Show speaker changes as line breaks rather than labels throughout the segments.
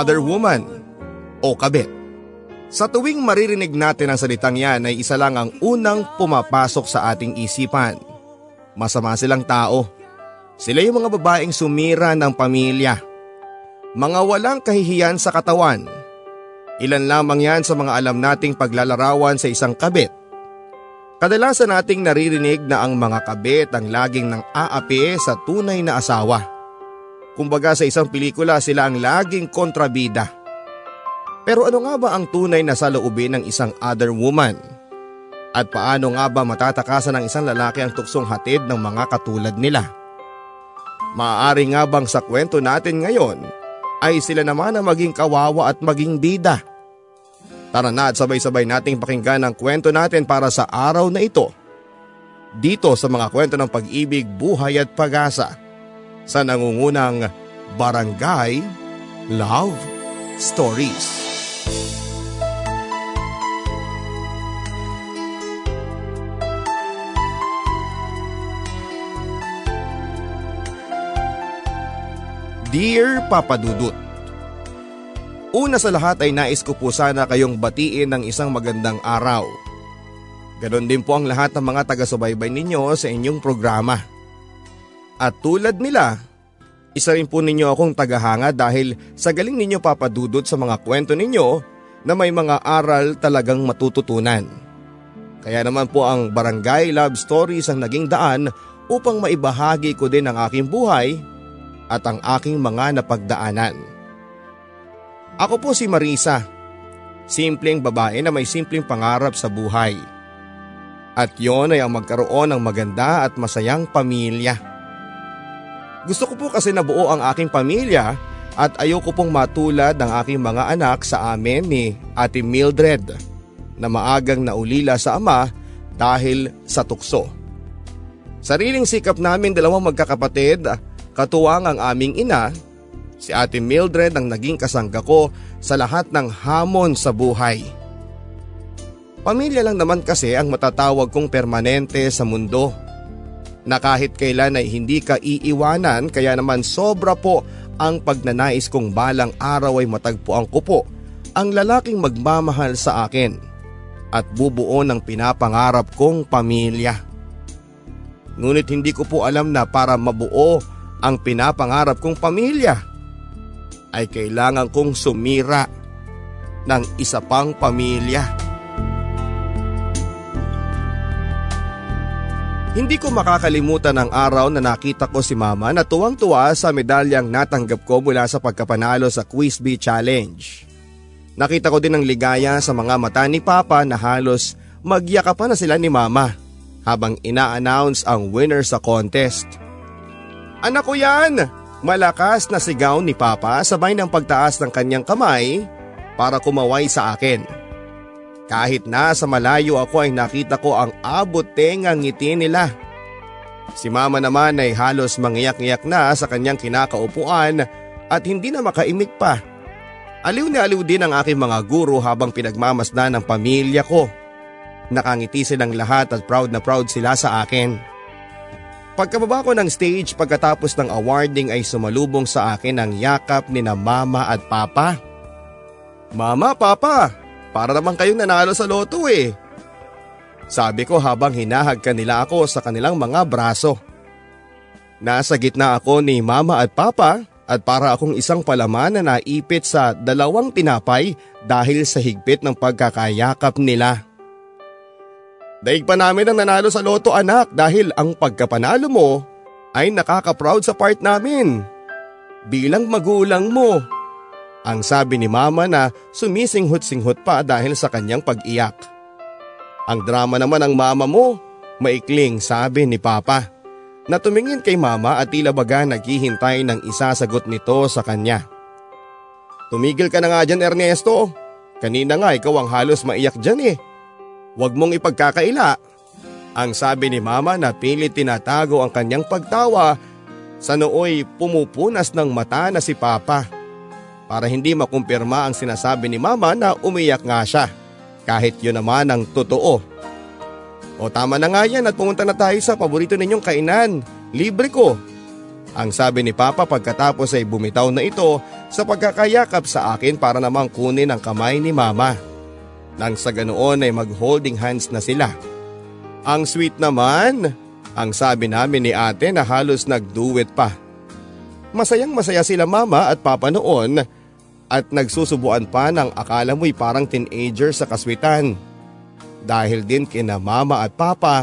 Other woman, o kabit. Sa tuwing maririnig natin ang salitang yan ay isa lang ang unang pumapasok sa ating isipan. Masama silang tao. Sila yung mga babaeng sumira ng pamilya. Mga walang kahihiyan sa katawan Ilan lamang yan sa mga alam nating paglalarawan sa isang kabit. Kadalasan nating naririnig na ang mga kabit ang laging nang aapi sa tunay na asawa. Kumbaga sa isang pelikula sila ang laging kontrabida. Pero ano nga ba ang tunay na saloobin ng isang other woman? At paano nga ba matatakasan ng isang lalaki ang tuksong hatid ng mga katulad nila? Maaari nga bang sa kwento natin ngayon ay sila naman ang maging kawawa at maging bida? Tara na at sabay-sabay nating pakinggan ang kwento natin para sa araw na ito. Dito sa mga kwento ng pag-ibig, buhay at pag-asa sa nangungunang Barangay Love Stories. Dear Papa Dudut, Una sa lahat ay nais ko po sana kayong batiin ng isang magandang araw. Ganon din po ang lahat ng mga taga-subaybay ninyo sa inyong programa. At tulad nila, isa rin po ninyo akong tagahanga dahil sa galing ninyo papadudot sa mga kwento ninyo na may mga aral talagang matututunan. Kaya naman po ang Barangay Love Stories ang naging daan upang maibahagi ko din ang aking buhay at ang aking mga napagdaanan. Ako po si Marisa. Simpleng babae na may simpleng pangarap sa buhay. At yon ay ang magkaroon ng maganda at masayang pamilya. Gusto ko po kasi nabuo ang aking pamilya at ayoko pong matulad ng aking mga anak sa amin ni Ate Mildred na maagang naulila sa ama dahil sa tukso. Sariling sikap namin dalawang magkakapatid, katuwang ang aming ina Si Ate Mildred ang naging kasangga ko sa lahat ng hamon sa buhay. Pamilya lang naman kasi ang matatawag kong permanente sa mundo. Na kahit kailan ay hindi ka iiwanan kaya naman sobra po ang pagnanais kong balang araw ay matagpuan ko po ang lalaking magmamahal sa akin at bubuo ng pinapangarap kong pamilya. Ngunit hindi ko po alam na para mabuo ang pinapangarap kong pamilya ay kailangan kong sumira ng isa pang pamilya. Hindi ko makakalimutan ang araw na nakita ko si mama na tuwang-tuwa sa medalyang natanggap ko mula sa pagkapanalo sa Quiz Bee Challenge. Nakita ko din ang ligaya sa mga mata ni Papa na halos magyakapan na sila ni Mama habang ina-announce ang winner sa contest. Anak ko yan! Malakas na sigaw ni Papa sabay ng pagtaas ng kanyang kamay para kumaway sa akin. Kahit na sa malayo ako ay nakita ko ang abot tengang ngiti nila. Si mama naman ay halos mangiyak-iyak na sa kanyang kinakaupuan at hindi na makaimik pa. Aliw na aliw din ang aking mga guro habang pinagmamasdan ng pamilya ko. Nakangiti silang lahat at proud na proud sila sa akin. Pagkababa ko ng stage pagkatapos ng awarding ay sumalubong sa akin ang yakap ni na mama at papa. Mama, papa, para naman kayong nanalo sa loto eh. Sabi ko habang hinahag nila ako sa kanilang mga braso. Nasa gitna ako ni mama at papa at para akong isang palaman na naipit sa dalawang tinapay dahil sa higpit ng pagkakayakap nila. Daig pa namin ang nanalo sa loto anak dahil ang pagkapanalo mo ay nakaka-proud sa part namin. Bilang magulang mo. Ang sabi ni mama na sumisinghot-singhot pa dahil sa kanyang pag-iyak. Ang drama naman ng mama mo, maikling sabi ni papa. Na tumingin kay mama at tila baga naghihintay ng isasagot nito sa kanya. Tumigil ka na nga dyan Ernesto. Kanina nga ikaw ang halos maiyak dyan eh. Huwag mong ipagkakaila. Ang sabi ni mama na pilit tinatago ang kanyang pagtawa sa nooy pumupunas ng mata na si papa. Para hindi makumpirma ang sinasabi ni mama na umiyak nga siya. Kahit yun naman ang totoo. O tama na nga yan at pumunta na tayo sa paborito ninyong kainan. Libre ko. Ang sabi ni Papa pagkatapos ay bumitaw na ito sa pagkakayakap sa akin para namang kunin ang kamay ni Mama. Nang sa ganoon ay mag-holding hands na sila. Ang sweet naman, ang sabi namin ni ate na halos nagduwit pa. Masayang masaya sila mama at papa noon at nagsusubuan pa ng akala mo'y parang teenager sa kaswitan. Dahil din kina mama at papa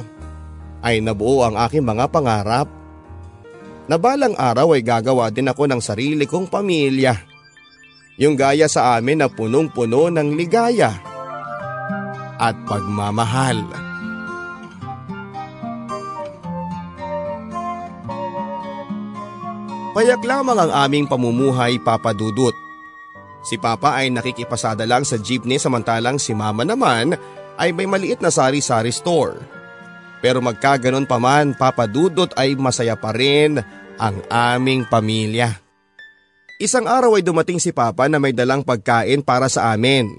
ay nabuo ang aking mga pangarap. Nabalang araw ay gagawa din ako ng sarili kong pamilya. Yung gaya sa amin na punong-puno ng ligaya at pagmamahal. Payak lamang ang aming pamumuhay papadudot. Si Papa ay nakikipasada lang sa jeepney samantalang si Mama naman ay may maliit na sari-sari store. Pero magkaganon pa man papadudot ay masaya pa rin ang aming pamilya. Isang araw ay dumating si Papa na may dalang pagkain para sa amin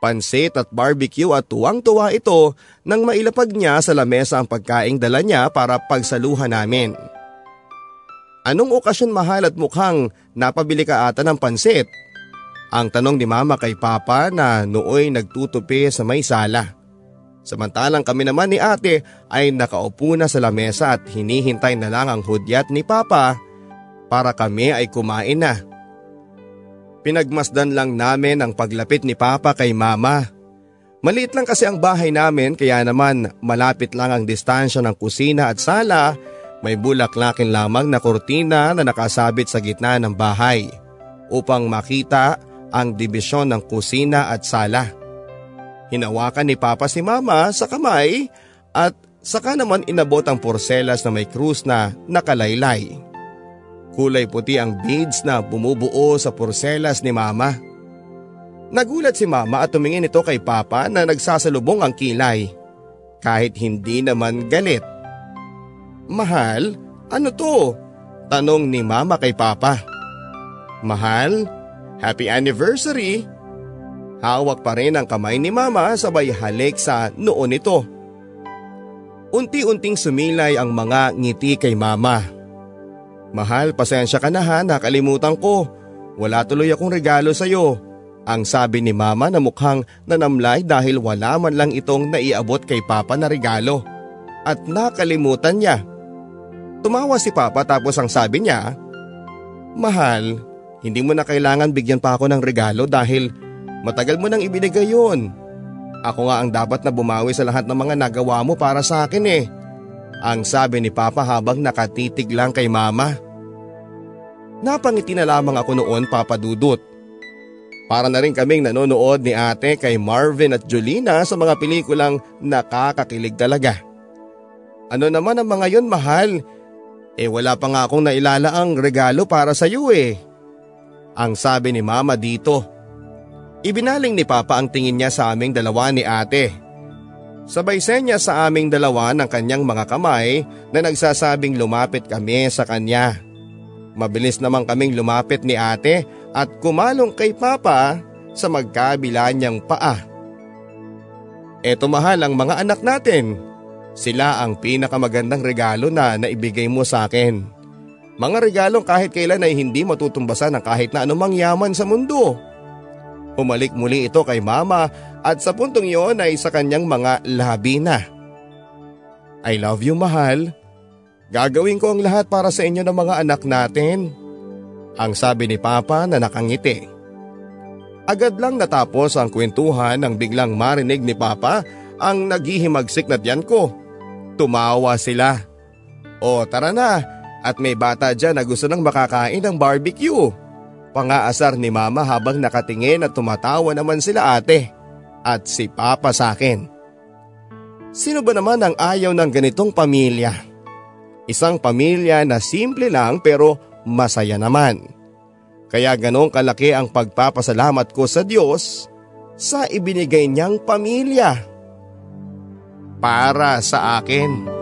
pansit at barbecue at tuwang-tuwa ito nang mailapag niya sa lamesa ang pagkaing dala niya para pagsaluhan namin. Anong okasyon mahal at mukhang napabili ka ata ng pansit? Ang tanong ni mama kay papa na nooy nagtutupi sa may sala. Samantalang kami naman ni ate ay nakaupo na sa lamesa at hinihintay na lang ang hudyat ni papa para kami ay kumain na. Pinagmasdan lang namin ang paglapit ni Papa kay Mama. Maliit lang kasi ang bahay namin kaya naman malapit lang ang distansya ng kusina at sala. May bulaklakin lamang na kurtina na nakasabit sa gitna ng bahay upang makita ang dibisyon ng kusina at sala. Hinawakan ni Papa si Mama sa kamay at saka naman inabot ang porselas na may krus na nakalaylay. Kulay puti ang beads na bumubuo sa porselas ni mama. Nagulat si mama at tumingin ito kay papa na nagsasalubong ang kilay. Kahit hindi naman galit. Mahal, ano to? Tanong ni mama kay papa. Mahal, happy anniversary. Hawak pa rin ang kamay ni mama sabay halik sa noon nito. Unti-unting sumilay ang mga ngiti kay mama. Mahal, pasensya ka na ha, nakalimutan ko. Wala tuloy akong regalo sa iyo. Ang sabi ni mama na mukhang nanamlay dahil wala man lang itong naiabot kay papa na regalo. At nakalimutan niya. Tumawa si papa tapos ang sabi niya, Mahal, hindi mo na kailangan bigyan pa ako ng regalo dahil matagal mo nang ibinigay yun. Ako nga ang dapat na bumawi sa lahat ng mga nagawa mo para sa akin eh. Ang sabi ni Papa habang nakatitig lang kay Mama. Napangiti na lamang ako noon Papa Dudut. Para na rin kaming nanonood ni ate kay Marvin at Jolina sa mga pelikulang nakakakilig talaga. Ano naman ang mga yon mahal? Eh wala pa nga akong nailalaang regalo para sa iyo eh. Ang sabi ni mama dito. Ibinaling ni Papa ang tingin niya sa aming dalawa ni ate Sabay senya sa aming dalawa ng kanyang mga kamay na nagsasabing lumapit kami sa kanya. Mabilis naman kaming lumapit ni ate at kumalong kay papa sa magkabila niyang paa. Eto mahal ang mga anak natin. Sila ang pinakamagandang regalo na naibigay mo sa akin. Mga regalong kahit kailan ay hindi matutumbasan ng kahit na anumang yaman sa mundo. Umalik muli ito kay mama at sa puntong iyon ay sa kanyang mga labi na. I love you mahal. Gagawin ko ang lahat para sa inyo ng mga anak natin. Ang sabi ni Papa na nakangiti. Agad lang natapos ang kwentuhan nang biglang marinig ni Papa ang naghihimagsik na tiyan ko. Tumawa sila. O tara na at may bata dyan na gusto nang makakain ng barbecue. Pangaasar ni mama habang nakatingin at tumatawa naman sila ate at si papa sa akin. Sino ba naman ang ayaw ng ganitong pamilya? Isang pamilya na simple lang pero masaya naman. Kaya ganong kalaki ang pagpapasalamat ko sa Diyos sa ibinigay niyang pamilya para sa akin.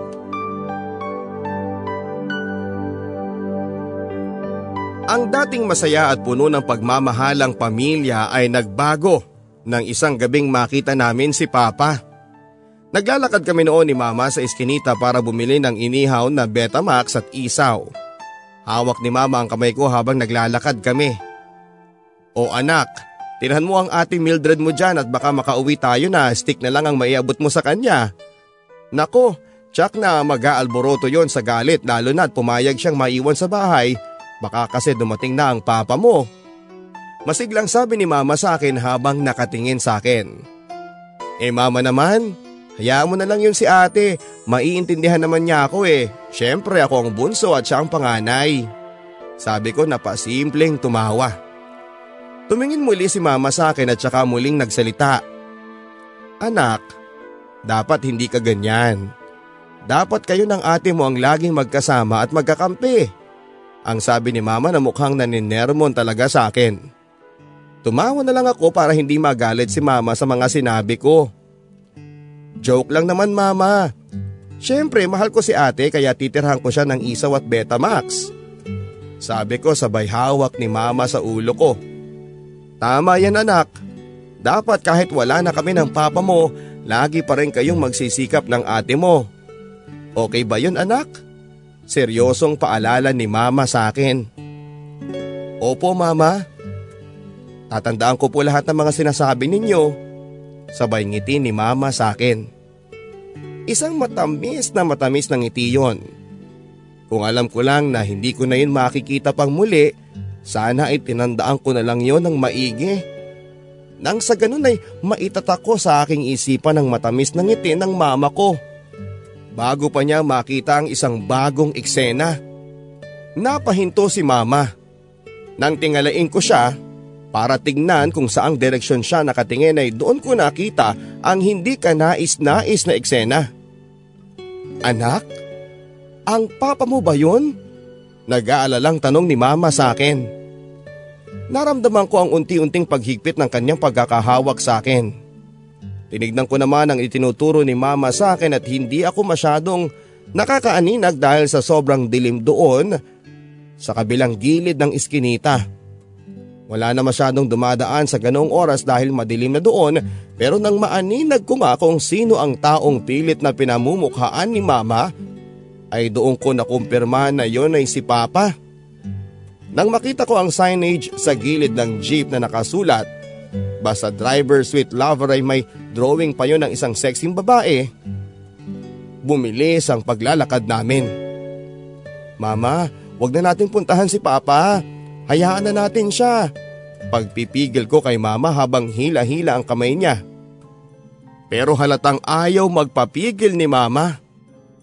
Ang dating masaya at puno ng pagmamahalang pamilya ay nagbago nang isang gabing makita namin si Papa. Naglalakad kami noon ni Mama sa iskinita para bumili ng inihaw na Betamax at isaw. Hawak ni Mama ang kamay ko habang naglalakad kami. O anak, tinhan mo ang ating Mildred mo dyan at baka makauwi tayo na stick na lang ang maiabot mo sa kanya. Nako, tsak na mag-aalboroto yon sa galit lalo na't pumayag siyang maiwan sa bahay baka kasi dumating na ang papa mo. Masiglang sabi ni mama sa akin habang nakatingin sa akin. Eh mama naman, hayaan mo na lang yun si ate, maiintindihan naman niya ako eh. Siyempre ako ang bunso at siya ang panganay. Sabi ko na pasimpleng tumawa. Tumingin muli si mama sa akin at saka muling nagsalita. Anak, dapat hindi ka ganyan. Dapat kayo ng ate mo ang laging magkasama at magkakampi. Ang sabi ni mama na mukhang naninermon talaga sa akin. Tumawa na lang ako para hindi magalit si mama sa mga sinabi ko. Joke lang naman mama. Siyempre mahal ko si ate kaya titirhan ko siya ng isaw at Betamax. Sabi ko sabay hawak ni mama sa ulo ko. Tama yan anak. Dapat kahit wala na kami ng papa mo lagi pa rin kayong magsisikap ng ate mo. Okay ba yun anak? Seryosong paalala ni mama sa akin. Opo mama. Tatandaan ko po lahat ng mga sinasabi ninyo. Sabay ngiti ni mama sa akin. Isang matamis na matamis ng ngiti yon. Kung alam ko lang na hindi ko na yun makikita pang muli, sana ay tinandaan ko na lang yon ng maigi. Nang sa ganun ay maitatak sa aking isipan ng matamis na ngiti ng mama ko. Bago pa niya makita ang isang bagong eksena. Napahinto si mama. Nang tingalain ko siya, para tignan kung saang direksyon siya nakatingin ay doon ko nakita ang hindi ka nais-nais na eksena. Anak, ang papa mo ba yun? Nag-aalalang tanong ni mama sa akin. Naramdaman ko ang unti-unting paghigpit ng kanyang pagkakahawak sa akin. Tinignan ko naman ang itinuturo ni mama sa akin at hindi ako masyadong nakakaaninag dahil sa sobrang dilim doon sa kabilang gilid ng iskinita. Wala na masyadong dumadaan sa ganoong oras dahil madilim na doon pero nang maaninag ko nga kung sino ang taong pilit na pinamumukhaan ni mama ay doon ko nakumpirma na yon ay si Papa. Nang makita ko ang signage sa gilid ng jeep na nakasulat, basta driver sweet lover ay may drawing pa yon ng isang sexing babae, bumilis ang paglalakad namin. Mama, wag na natin puntahan si Papa. Hayaan na natin siya. Pagpipigil ko kay mama habang hila-hila ang kamay niya. Pero halatang ayaw magpapigil ni mama.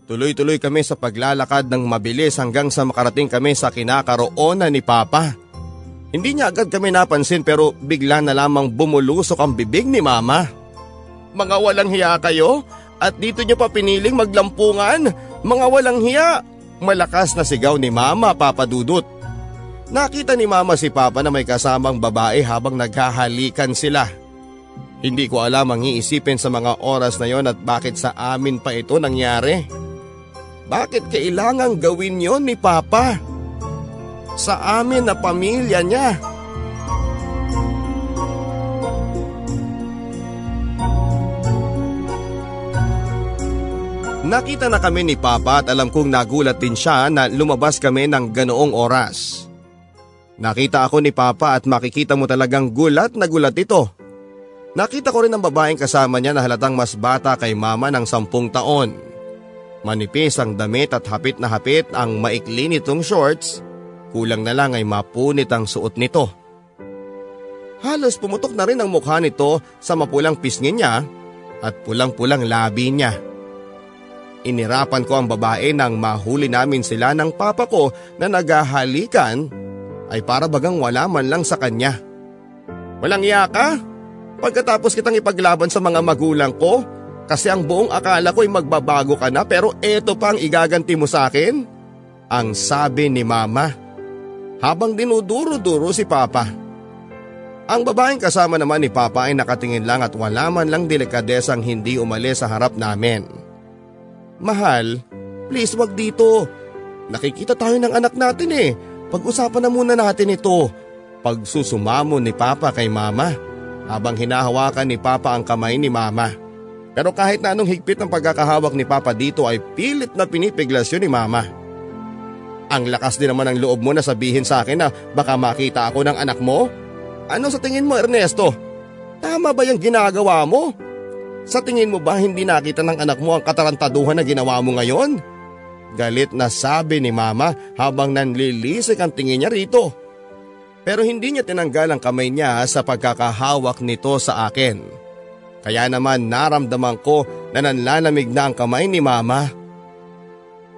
Tuloy-tuloy kami sa paglalakad ng mabilis hanggang sa makarating kami sa kinakaroonan ni Papa. Hindi niya agad kami napansin pero bigla na lamang bumulusok ang bibig ni Mama. Mga walang hiya kayo? At dito niyo pa piniling maglampungan? Mga walang hiya! Malakas na sigaw ni Mama papadudot. Nakita ni Mama si Papa na may kasamang babae habang naghahalikan sila. Hindi ko alam ang iisipin sa mga oras na yon at bakit sa amin pa ito nangyari. Bakit kailangang gawin yon ni Papa? Sa amin na pamilya niya. Nakita na kami ni Papa at alam kong nagulat din siya na lumabas kami ng ganoong oras. Nakita ako ni Papa at makikita mo talagang gulat na gulat ito. Nakita ko rin ang babaeng kasama niya na halatang mas bata kay mama ng sampung taon. Manipis ang damit at hapit na hapit ang maikli nitong shorts, kulang na lang ay mapunit ang suot nito. Halos pumutok na rin ang mukha nito sa mapulang pisngin niya at pulang-pulang labi niya. Inirapan ko ang babae nang mahuli namin sila ng papa ko na naghahalikan ay para bagang wala man lang sa kanya. Walang iya ka? Pagkatapos kitang ipaglaban sa mga magulang ko kasi ang buong akala ko ay magbabago ka na pero eto pa ang igaganti mo sa akin? Ang sabi ni mama. Habang dinuduro-duro si papa. Ang babaeng kasama naman ni papa ay nakatingin lang at wala man lang delikadesang hindi umalis sa harap namin. Mahal, please wag dito. Nakikita tayo ng anak natin eh. Pag-usapan na muna natin ito. Pagsusumamo ni Papa kay Mama habang hinahawakan ni Papa ang kamay ni Mama. Pero kahit na anong higpit ng pagkakahawak ni Papa dito ay pilit na pinipiglasyon ni Mama. Ang lakas din naman ng loob mo na sabihin sa akin na baka makita ako ng anak mo? Ano sa tingin mo Ernesto? Tama ba yung ginagawa mo? Sa tingin mo ba hindi nakita ng anak mo ang katarantaduhan na ginawa mo ngayon? Galit na sabi ni mama habang nanlilisik ang tingin niya rito. Pero hindi niya tinanggal ang kamay niya sa pagkakahawak nito sa akin. Kaya naman naramdaman ko na nanlalamig na ang kamay ni mama.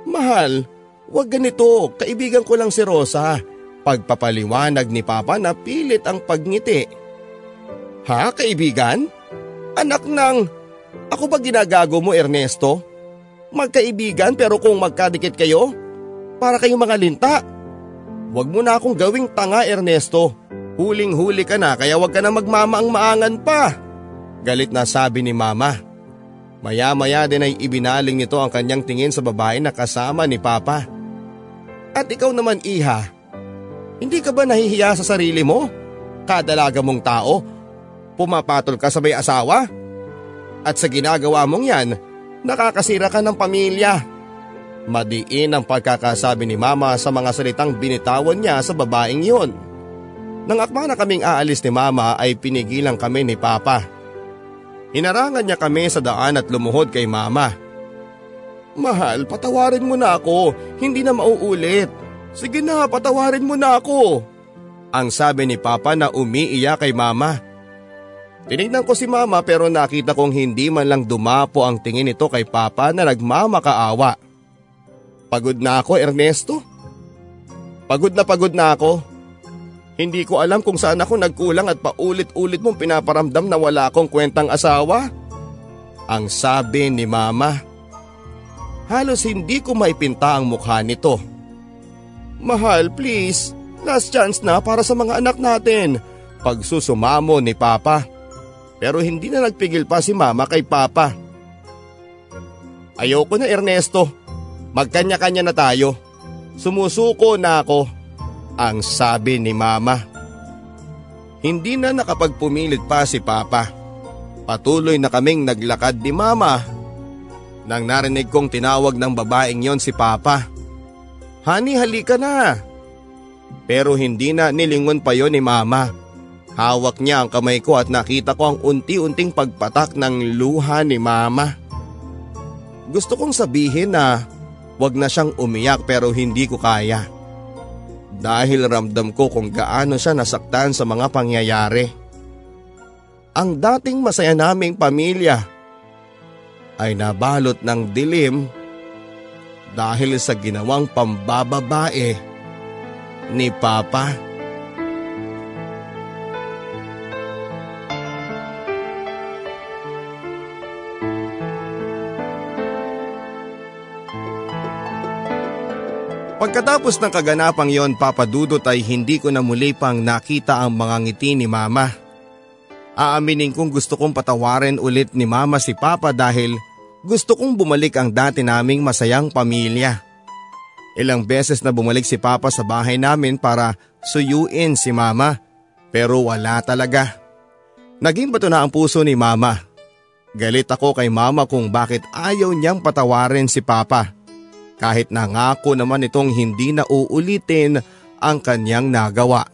Mahal, wag ganito, kaibigan ko lang si Rosa. Pagpapaliwanag ni Papa na pilit ang pagngiti. Ha, kaibigan? Anak ng ako ba ginagago mo Ernesto? Magkaibigan pero kung magkadikit kayo, para kayong mga linta. Huwag mo na akong gawing tanga Ernesto. Huling-huli ka na kaya huwag ka na magmamaang-maangan pa. Galit na sabi ni mama. Maya-maya din ay ibinaling nito ang kanyang tingin sa babae na kasama ni Papa. At ikaw naman iha, hindi ka ba nahihiya sa sarili mo? Kadalaga mong tao, pumapatol ka sa may asawa? At sa ginagawa mong yan, nakakasira ka ng pamilya. Madiin ang pagkakasabi ni mama sa mga salitang binitawan niya sa babaeng yun. Nang akma na kaming aalis ni mama ay pinigilan kami ni papa. Hinarangan niya kami sa daan at lumuhod kay mama. Mahal, patawarin mo na ako, hindi na mauulit. Sige na, patawarin mo na ako. Ang sabi ni papa na umiiyak kay mama. Tinignan ko si mama pero nakita kong hindi man lang dumapo ang tingin nito kay papa na nagmamakaawa. Pagod na ako Ernesto. Pagod na pagod na ako. Hindi ko alam kung saan ako nagkulang at paulit-ulit mong pinaparamdam na wala akong kwentang asawa. Ang sabi ni mama. Halos hindi ko maipinta ang mukha nito. Mahal, please. Last chance na para sa mga anak natin. Pagsusumamo ni Papa. Pero hindi na nagpigil pa si Mama kay Papa. Ayoko na Ernesto. Magkanya-kanya na tayo. Sumusuko na ako. Ang sabi ni Mama. Hindi na nakapagpumilit pa si Papa. Patuloy na kaming naglakad ni Mama. Nang narinig kong tinawag ng babaeng yon si Papa. Hani halika na. Pero hindi na nilingon pa yon ni Mama. Hawak niya ang kamay ko at nakita ko ang unti-unting pagpatak ng luha ni Mama. Gusto kong sabihin na wag na siyang umiyak pero hindi ko kaya. Dahil ramdam ko kung gaano siya nasaktan sa mga pangyayari. Ang dating masaya naming pamilya ay nabalot ng dilim dahil sa ginawang pambababae ni Papa. Pagkatapos ng kaganapang yon papadudot ay hindi ko na muli pang nakita ang mga ngiti ni mama. Aaminin kong gusto kong patawarin ulit ni mama si papa dahil gusto kong bumalik ang dati naming masayang pamilya. Ilang beses na bumalik si papa sa bahay namin para suyuin si mama pero wala talaga. Naging bato na ang puso ni mama. Galit ako kay mama kung bakit ayaw niyang patawarin si papa. Kahit nangako naman itong hindi na uulitin ang kanyang nagawa.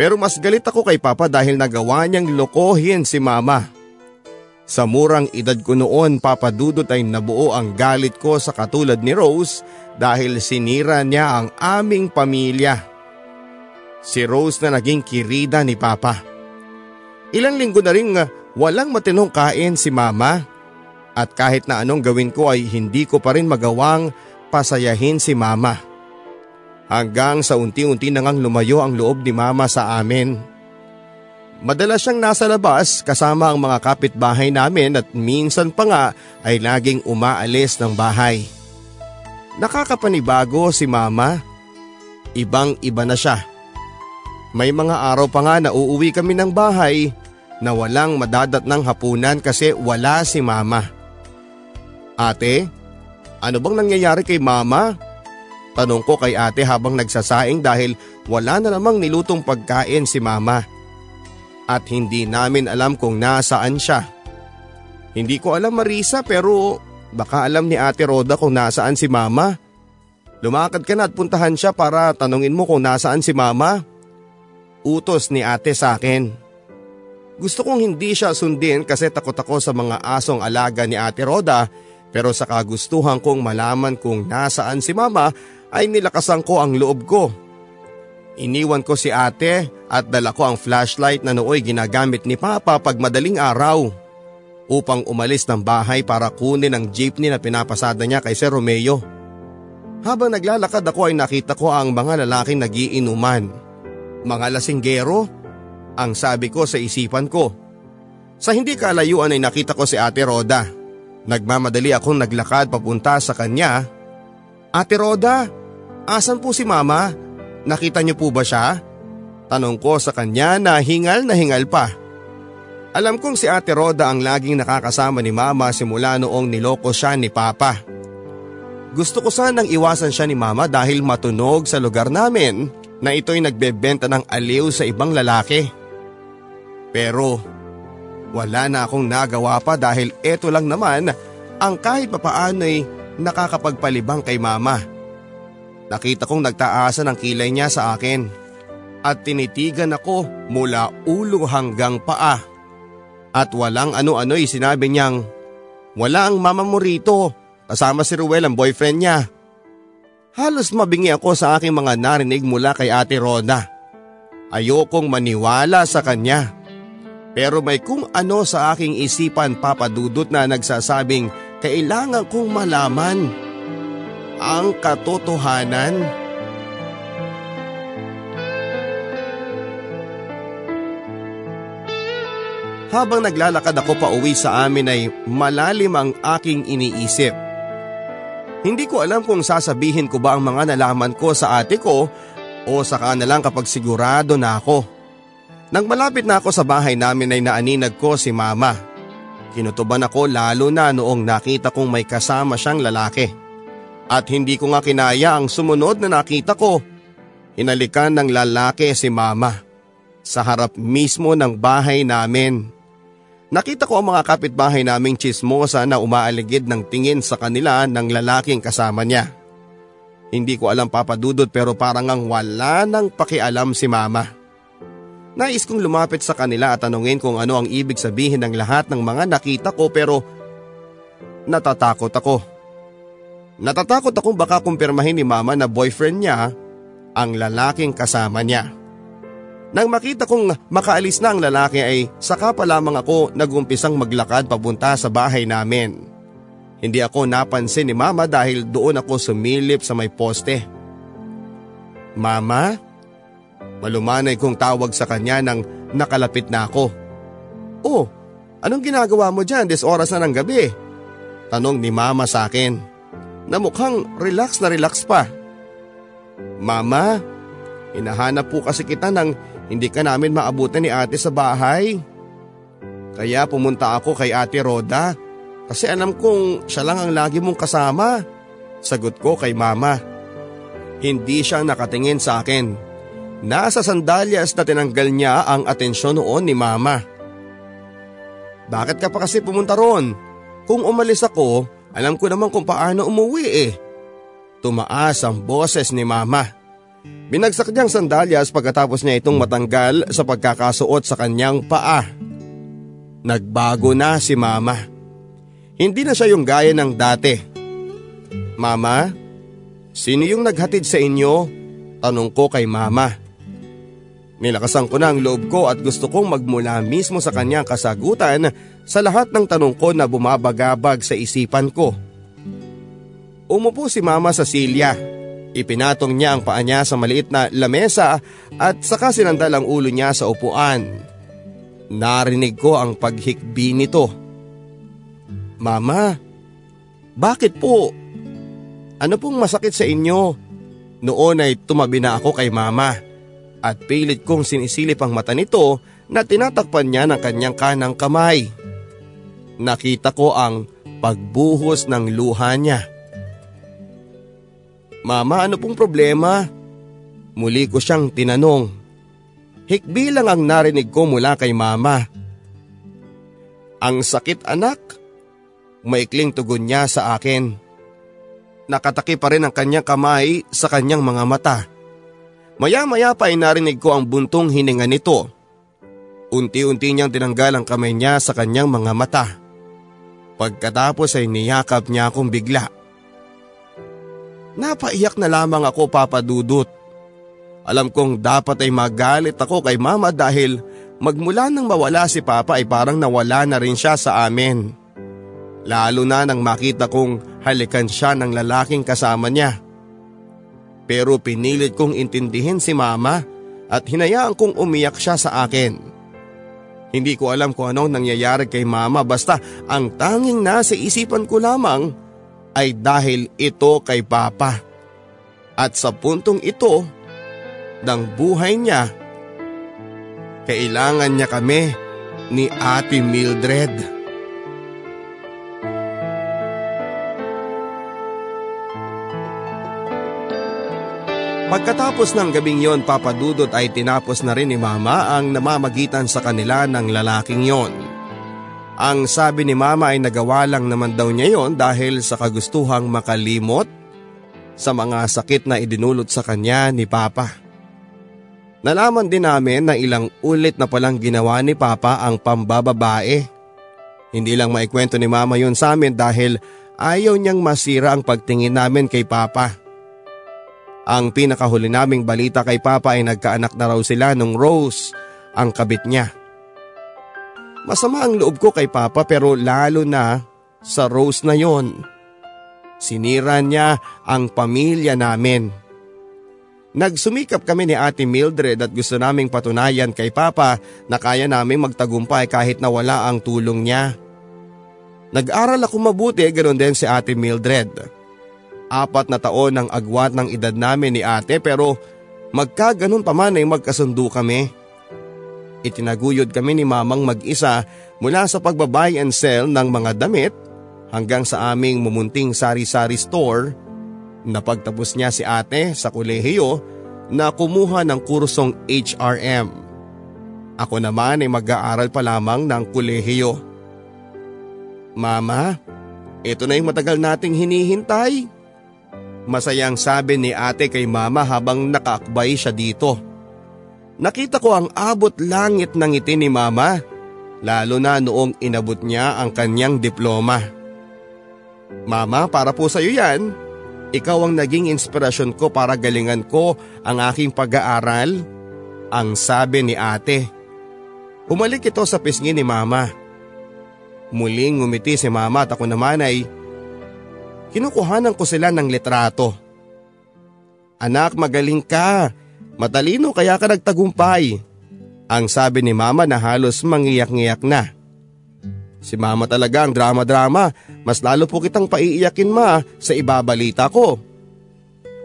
Pero mas galit ako kay papa dahil nagawa niyang lokohin si mama. Sa murang edad ko noon papadudot ay nabuo ang galit ko sa katulad ni Rose dahil sinira niya ang aming pamilya. Si Rose na naging kirida ni Papa. Ilang linggo na rin walang matinong kain si Mama at kahit na anong gawin ko ay hindi ko pa rin magawang pasayahin si Mama. Hanggang sa unti-unti nang lumayo ang loob ni Mama sa amin. Madalas siyang nasa labas kasama ang mga kapitbahay namin at minsan pa nga ay laging umaalis ng bahay. Nakakapanibago si mama. Ibang iba na siya. May mga araw pa nga na uuwi kami ng bahay na walang madadat ng hapunan kasi wala si mama. Ate, ano bang nangyayari kay mama? Tanong ko kay ate habang nagsasaing dahil wala na namang nilutong pagkain si mama at hindi namin alam kung nasaan siya. Hindi ko alam Marisa pero baka alam ni Ate Roda kung nasaan si Mama. Lumakad ka na at puntahan siya para tanungin mo kung nasaan si Mama. Utos ni ate sa akin. Gusto kong hindi siya sundin kasi takot ako sa mga asong alaga ni Ate Roda pero sa kagustuhan kong malaman kung nasaan si Mama ay nilakasan ko ang loob ko. Iniwan ko si ate at dala ko ang flashlight na nooy ginagamit ni Papa pag madaling araw upang umalis ng bahay para kunin ang jeepney na pinapasada niya kay Sir Romeo. Habang naglalakad ako ay nakita ko ang mga lalaking nagiinuman. Mga lasinggero? Ang sabi ko sa isipan ko. Sa hindi kalayuan ay nakita ko si Ate Roda. Nagmamadali akong naglakad papunta sa kanya. Ate Roda, asan po si Mama? Nakita niyo po ba siya? Tanong ko sa kanya na hingal na hingal pa. Alam kong si Ate Roda ang laging nakakasama ni Mama simula noong niloko siya ni Papa. Gusto ko sanang iwasan siya ni Mama dahil matunog sa lugar namin na ito'y nagbebenta ng aliw sa ibang lalaki. Pero wala na akong nagawa pa dahil eto lang naman ang kahit papaano'y nakakapagpalibang kay Mama. Nakita kong nagtaasan ang kilay niya sa akin at tinitigan ako mula ulo hanggang paa. At walang ano-ano'y sinabi niyang, wala ang mama mo rito, kasama si Ruel ang boyfriend niya. Halos mabingi ako sa aking mga narinig mula kay ate Rhoda. Ayokong maniwala sa kanya. Pero may kung ano sa aking isipan papadudot na nagsasabing kailangan kong malaman ang katotohanan. Habang naglalakad ako pa uwi sa amin ay malalim ang aking iniisip. Hindi ko alam kung sasabihin ko ba ang mga nalaman ko sa ate ko o saka na lang kapag sigurado na ako. Nang malapit na ako sa bahay namin ay naaninag ko si mama. Kinutuban ako lalo na noong nakita kong may kasama siyang lalaki. At hindi ko nga kinaya ang sumunod na nakita ko. Hinalikan ng lalaki si mama sa harap mismo ng bahay namin. Nakita ko ang mga kapitbahay naming chismosa na umaaligid ng tingin sa kanila ng lalaking kasama niya. Hindi ko alam papadudot pero parang ang wala nang pakialam si mama. Nais kong lumapit sa kanila at tanungin kung ano ang ibig sabihin ng lahat ng mga nakita ko pero natatakot ako. Natatakot akong baka kumpirmahin ni mama na boyfriend niya ang lalaking kasama niya. Nang makita kong makaalis na ang lalaki ay saka pa lamang ako nagumpisang maglakad papunta sa bahay namin. Hindi ako napansin ni mama dahil doon ako sumilip sa may poste. Mama? Malumanay kong tawag sa kanya nang nakalapit na ako. Oh, anong ginagawa mo dyan des oras na ng gabi? Tanong ni mama sa akin na mukhang relax na relax pa. Mama, hinahanap po kasi kita nang hindi ka namin maabutan ni ate sa bahay. Kaya pumunta ako kay ate Roda kasi alam kong siya lang ang lagi mong kasama. Sagot ko kay mama. Hindi siya nakatingin sa akin. Nasa sandalyas na tinanggal niya ang atensyon noon ni mama. Bakit ka pa kasi pumunta ron? Kung umalis ako, alam ko naman kung paano umuwi eh. Tumaas ang boses ni mama. Binagsak niyang sandalyas pagkatapos niya itong matanggal sa pagkakasuot sa kanyang paa. Nagbago na si mama. Hindi na siya yung gaya ng dati. Mama, sino yung naghatid sa inyo? Tanong ko kay mama. Nilakasan ko na ang loob ko at gusto kong magmula mismo sa kanyang kasagutan sa lahat ng tanong ko na bumabagabag sa isipan ko. Umupo si mama sa silya. Ipinatong niya ang paa niya sa maliit na lamesa at saka sinandal ang ulo niya sa upuan. Narinig ko ang paghikbi nito. Mama, bakit po? Ano pong masakit sa inyo? Noon ay tumabi na ako kay mama at pilit kong sinisilip ang mata nito na tinatakpan niya ng kanyang kanang kamay. Nakita ko ang pagbuhos ng luha niya. Mama, ano pong problema? Muli ko siyang tinanong. Hikbi lang ang narinig ko mula kay mama. Ang sakit anak. Maikling tugon niya sa akin. Nakataki pa rin ang kanyang kamay sa kanyang mga mata. Maya-maya pa ay narinig ko ang buntong hininga nito. Unti-unti niyang tinanggal ang kamay niya sa kanyang mga mata. Pagkatapos ay niyakap niya akong bigla. Napaiyak na lamang ako papadudot. Alam kong dapat ay magalit ako kay mama dahil magmula nang mawala si papa ay parang nawala na rin siya sa amin. Lalo na nang makita kong halikan siya ng lalaking kasama niya. Pero pinilit kong intindihin si mama at hinayaan kong umiyak siya sa akin. Hindi ko alam kung anong nangyayari kay mama basta ang tanging nasa isipan ko lamang ay dahil ito kay papa. At sa puntong ito ng buhay niya, kailangan niya kami ni Ate Mildred. Pagkatapos ng gabing yon papadudot ay tinapos na rin ni mama ang namamagitan sa kanila ng lalaking yon. Ang sabi ni mama ay nagawa lang naman daw niya yon dahil sa kagustuhang makalimot sa mga sakit na idinulot sa kanya ni papa. Nalaman din namin na ilang ulit na palang ginawa ni papa ang pambababae. Hindi lang maikwento ni mama yon sa amin dahil ayaw niyang masira ang pagtingin namin kay papa. Ang pinakahuli naming balita kay Papa ay nagkaanak na raw sila nung Rose, ang kabit niya. Masama ang loob ko kay Papa pero lalo na sa Rose na yon. Sinira niya ang pamilya namin. Nagsumikap kami ni Ate Mildred at gusto naming patunayan kay Papa na kaya naming magtagumpay kahit na wala ang tulong niya. Nag-aral ako mabuti, ganoon din si Ate Mildred. Apat na taon ang agwat ng edad namin ni ate pero magkaganon pa man ay magkasundo kami. Itinaguyod kami ni mamang mag-isa mula sa pagbabuy and sell ng mga damit hanggang sa aming mumunting sari-sari store na pagtapos niya si ate sa kolehiyo na kumuha ng kursong HRM. Ako naman ay mag-aaral pa lamang ng kolehiyo. Mama, ito na yung matagal nating hinihintay. Masayang sabi ni ate kay mama habang nakaakbay siya dito. Nakita ko ang abot langit ng ngiti ni mama, lalo na noong inabot niya ang kanyang diploma. Mama, para po sa iyo yan. Ikaw ang naging inspirasyon ko para galingan ko ang aking pag-aaral. Ang sabi ni ate. Humalik ito sa pisngi ni mama. Muling ngumiti si mama at ako naman ay kinukuhanan ko sila ng litrato. Anak, magaling ka. Matalino kaya ka nagtagumpay. Ang sabi ni mama na halos mangiyak-ngiyak na. Si mama talaga ang drama-drama. Mas lalo po kitang paiiyakin ma sa ibabalita ko.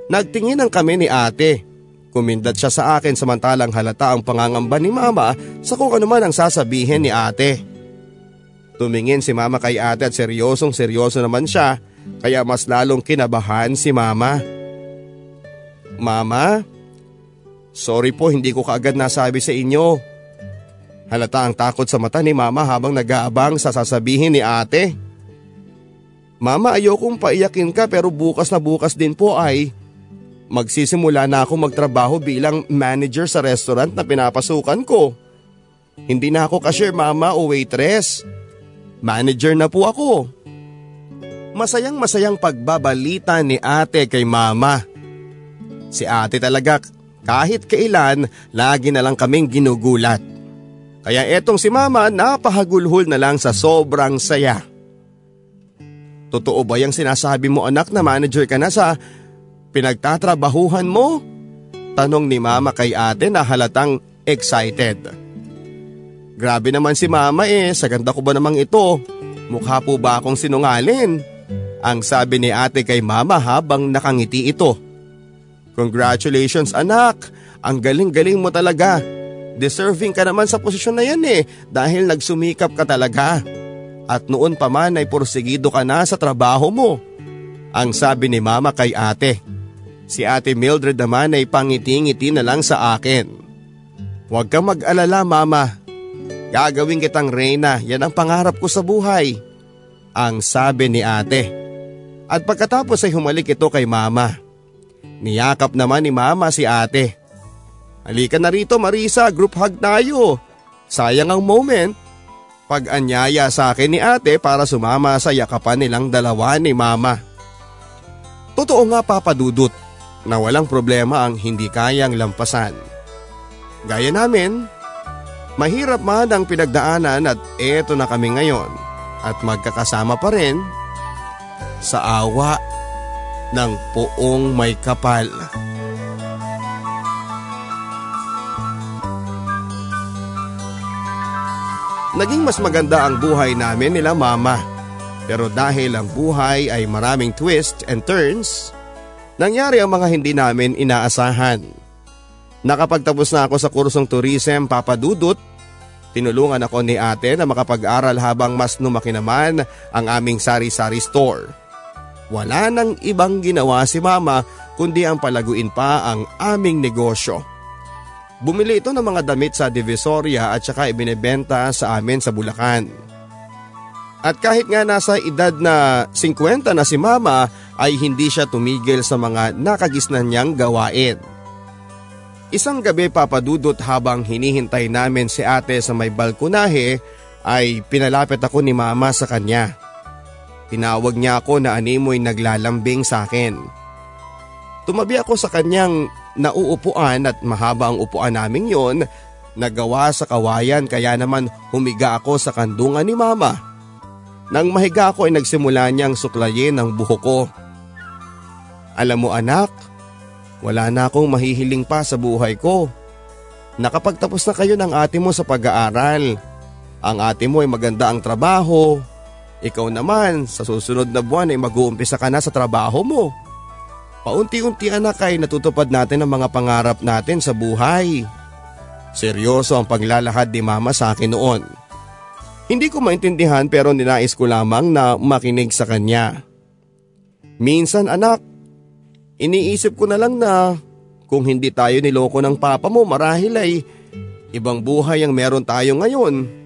Nagtingin ang kami ni ate. Kumindat siya sa akin samantalang halata ang pangangamba ni mama sa kung ano man ang sasabihin ni ate. Tumingin si mama kay ate at seryosong seryoso naman siya kaya mas lalong kinabahan si mama. Mama, sorry po hindi ko kaagad nasabi sa inyo. Halata ang takot sa mata ni mama habang nag-aabang sa sasabihin ni ate. Mama ayokong paiyakin ka pero bukas na bukas din po ay magsisimula na ako magtrabaho bilang manager sa restaurant na pinapasukan ko. Hindi na ako cashier mama o waitress. Manager na po ako. Masayang masayang pagbabalita ni ate kay mama. Si ate talaga kahit kailan lagi na lang kaming ginugulat. Kaya etong si mama napahagulhol na lang sa sobrang saya. Totoo ba yung sinasabi mo anak na manager ka na sa pinagtatrabahuhan mo? Tanong ni mama kay ate na halatang excited. Grabe naman si mama eh, sa ganda ko ba namang ito? Mukha po ba akong sinungalin? Ang sabi ni ate kay mama habang nakangiti ito. Congratulations anak, ang galing-galing mo talaga. Deserving ka naman sa posisyon na yan eh dahil nagsumikap ka talaga. At noon pa man ay porsigido ka na sa trabaho mo. Ang sabi ni mama kay ate. Si ate Mildred naman ay pangiti-ngiti na lang sa akin. Huwag kang mag-alala mama. Gagawin kitang reyna, yan ang pangarap ko sa buhay. Ang sabi ni ate. At pagkatapos ay humalik ito kay mama. Niyakap naman ni mama si ate. Halika na rito Marisa, group hug tayo. Sayang ang moment pag-anyaya sa akin ni ate para sumama sa yakapan nilang dalawa ni mama. Totoo nga papadudot na walang problema ang hindi kayang lampasan. Gaya namin, mahirap man ang pinagdaanan at eto na kami ngayon at magkakasama pa rin sa awa ng poong may kapal. Naging mas maganda ang buhay namin nila mama. Pero dahil ang buhay ay maraming twist and turns, nangyari ang mga hindi namin inaasahan. Nakapagtapos na ako sa kursong tourism papadudot, tinulungan ako ni ate na makapag-aral habang mas lumaki naman ang aming sari-sari store. Wala nang ibang ginawa si mama kundi ang palaguin pa ang aming negosyo. Bumili ito ng mga damit sa Divisoria at saka ibinebenta sa amin sa Bulacan. At kahit nga nasa edad na 50 na si mama ay hindi siya tumigil sa mga nakagisnan niyang gawain. Isang gabi papadudot habang hinihintay namin si ate sa may balkonahe ay pinalapit ako ni mama sa kanya. Tinawag niya ako na animoy naglalambing sa akin. Tumabi ako sa kanyang nauupuan at mahaba ang upuan namin yon nagawa sa kawayan kaya naman humiga ako sa kandungan ni mama. Nang mahiga ako ay nagsimula niyang suklayin ang buho ko. Alam mo anak, wala na akong mahihiling pa sa buhay ko. Nakapagtapos na kayo ng ate mo sa pag-aaral. Ang ate mo ay maganda ang trabaho. Ikaw naman sa susunod na buwan ay mag-uumpisa ka na sa trabaho mo. Paunti-unti anak ay natutupad natin ang mga pangarap natin sa buhay. Seryoso ang paglalahad ni mama sa akin noon. Hindi ko maintindihan pero ninais ko lamang na makinig sa kanya. Minsan anak, iniisip ko na lang na kung hindi tayo niloko ng papa mo marahil ay ibang buhay ang meron tayo ngayon.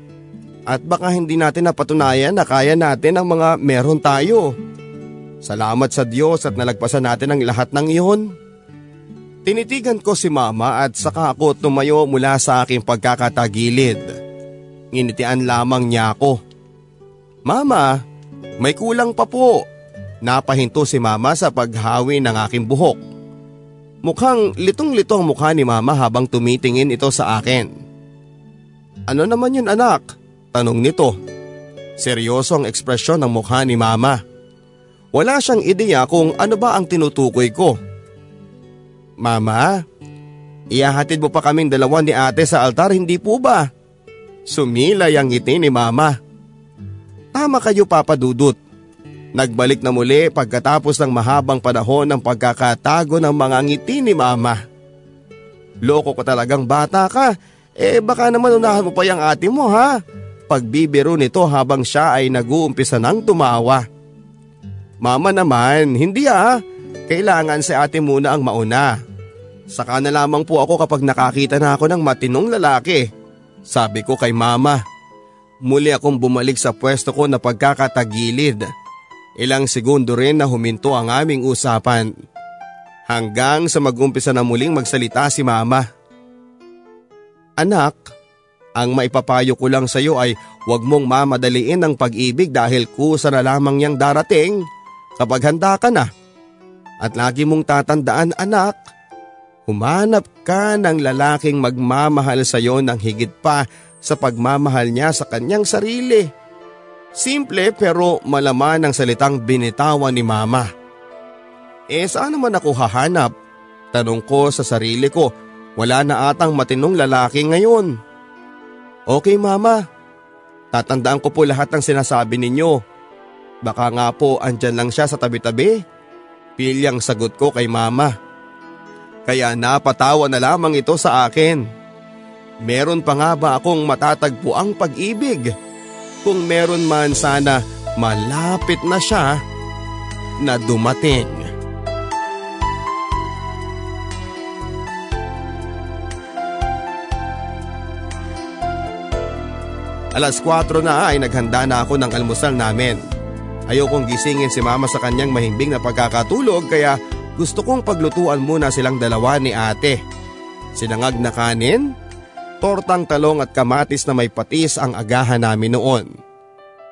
At baka hindi natin napatunayan na kaya natin ang mga meron tayo. Salamat sa Diyos at nalagpasan natin ang lahat ng iyon. Tinitigan ko si mama at saka ako tumayo mula sa aking pagkakatagilid. Nginitian lamang niya ako. Mama, may kulang pa po. Napahinto si mama sa paghawi ng aking buhok. Mukhang litong-lito ang mukha ni mama habang tumitingin ito sa akin. Ano naman yun anak? Tanong nito. Seryoso ang ekspresyon ng mukha ni mama. Wala siyang ideya kung ano ba ang tinutukoy ko. Mama, ihahatid mo pa kaming dalawa ni ate sa altar hindi po ba? Sumilay ang ngiti ni mama. Tama kayo papadudot. Nagbalik na muli pagkatapos ng mahabang panahon ng pagkakatago ng mga ngiti ni mama. Loko ko talagang bata ka. Eh baka naman unahan mo pa yung ate mo ha. Pagbibiro nito habang siya ay nag-uumpisa ng tumawa. Mama naman, hindi ah. Kailangan si ate muna ang mauna. Saka na lamang po ako kapag nakakita na ako ng matinong lalaki. Sabi ko kay mama. Muli akong bumalik sa pwesto ko na pagkakatagilid. Ilang segundo rin na huminto ang aming usapan. Hanggang sa magumpisa na muling magsalita si mama. Anak, ang maipapayo ko lang sa iyo ay huwag mong mamadaliin ang pag-ibig dahil kusa na lamang niyang darating kapag handa ka na. At lagi mong tatandaan anak, humanap ka ng lalaking magmamahal sa iyo ng higit pa sa pagmamahal niya sa kanyang sarili. Simple pero malaman ang salitang binitawan ni mama. Eh saan naman ako hahanap? Tanong ko sa sarili ko, wala na atang matinong lalaki ngayon. Okay mama, tatandaan ko po lahat ng sinasabi ninyo. Baka nga po andyan lang siya sa tabi-tabi. Pilyang sagot ko kay mama. Kaya napatawa na lamang ito sa akin. Meron pa nga ba akong matatagpo ang pag-ibig? Kung meron man sana malapit na siya na dumating. Alas 4 na ay naghanda na ako ng almusal namin. Ayokong gisingin si mama sa kanyang mahimbing na pagkakatulog kaya gusto kong paglutuan muna silang dalawa ni ate. Sinangag na kanin, tortang talong at kamatis na may patis ang agahan namin noon.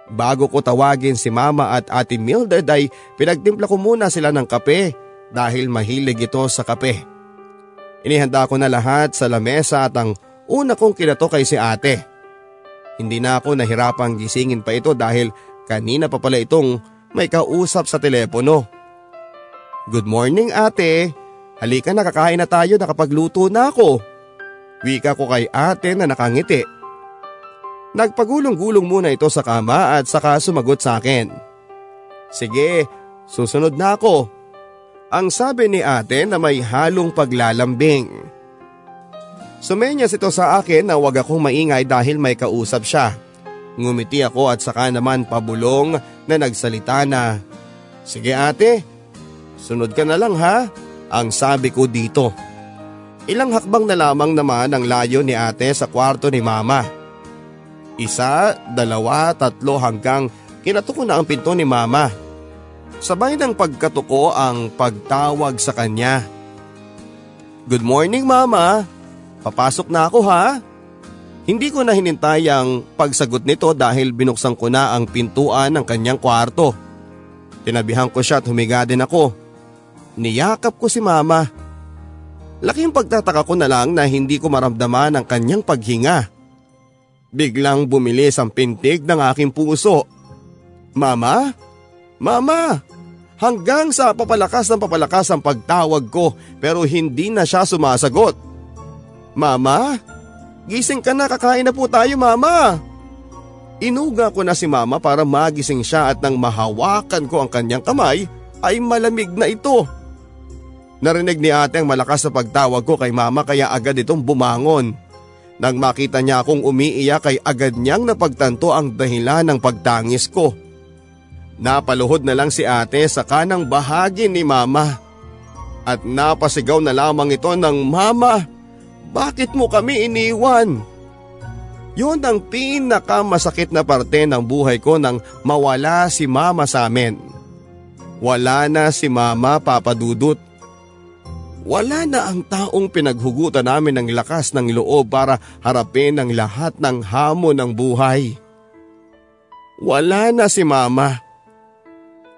Bago ko tawagin si mama at ate Mildred ay pinagtimpla ko muna sila ng kape dahil mahilig ito sa kape. Inihanda ko na lahat sa lamesa at ang una kong kinato kay si ate. Hindi na ako nahirapang gisingin pa ito dahil kanina pa pala itong may kausap sa telepono. Good morning ate. Halika na kakain na tayo nakapagluto na ako. Wika ko kay ate na nakangiti. Nagpagulong-gulong muna ito sa kama at saka sumagot sa akin. Sige, susunod na ako. Ang sabi ni ate na may halong paglalambing. Sumenyas ito sa akin na wag akong maingay dahil may kausap siya. Ngumiti ako at saka naman pabulong na nagsalita na, Sige ate, sunod ka na lang ha, ang sabi ko dito. Ilang hakbang na lamang naman ang layo ni ate sa kwarto ni mama. Isa, dalawa, tatlo hanggang kinatuko na ang pinto ni mama. Sabay ng pagkatuko ang pagtawag sa kanya. Good morning mama! Papasok na ako ha. Hindi ko na hinintay ang pagsagot nito dahil binuksan ko na ang pintuan ng kanyang kwarto. Tinabihan ko siya at humiga din ako. Niyakap ko si mama. Laking pagtataka ko na lang na hindi ko maramdaman ang kanyang paghinga. Biglang bumilis ang pintig ng aking puso. Mama? Mama! Hanggang sa papalakas ng papalakas ang pagtawag ko pero hindi na siya sumasagot. Mama, gising ka na kakain na po tayo mama. Inuga ko na si mama para magising siya at nang mahawakan ko ang kanyang kamay ay malamig na ito. Narinig ni ate ang malakas na pagtawag ko kay mama kaya agad itong bumangon. Nang makita niya akong umiiyak ay agad niyang napagtanto ang dahilan ng pagtangis ko. Napaluhod na lang si ate sa kanang bahagi ni mama. At napasigaw na lamang ito ng mama. Bakit mo kami iniwan? Yun ang pinakamasakit na parte ng buhay ko nang mawala si mama sa amin. Wala na si mama papadudot. Wala na ang taong pinaghugutan namin ng lakas ng loob para harapin ang lahat ng hamon ng buhay. Wala na si mama.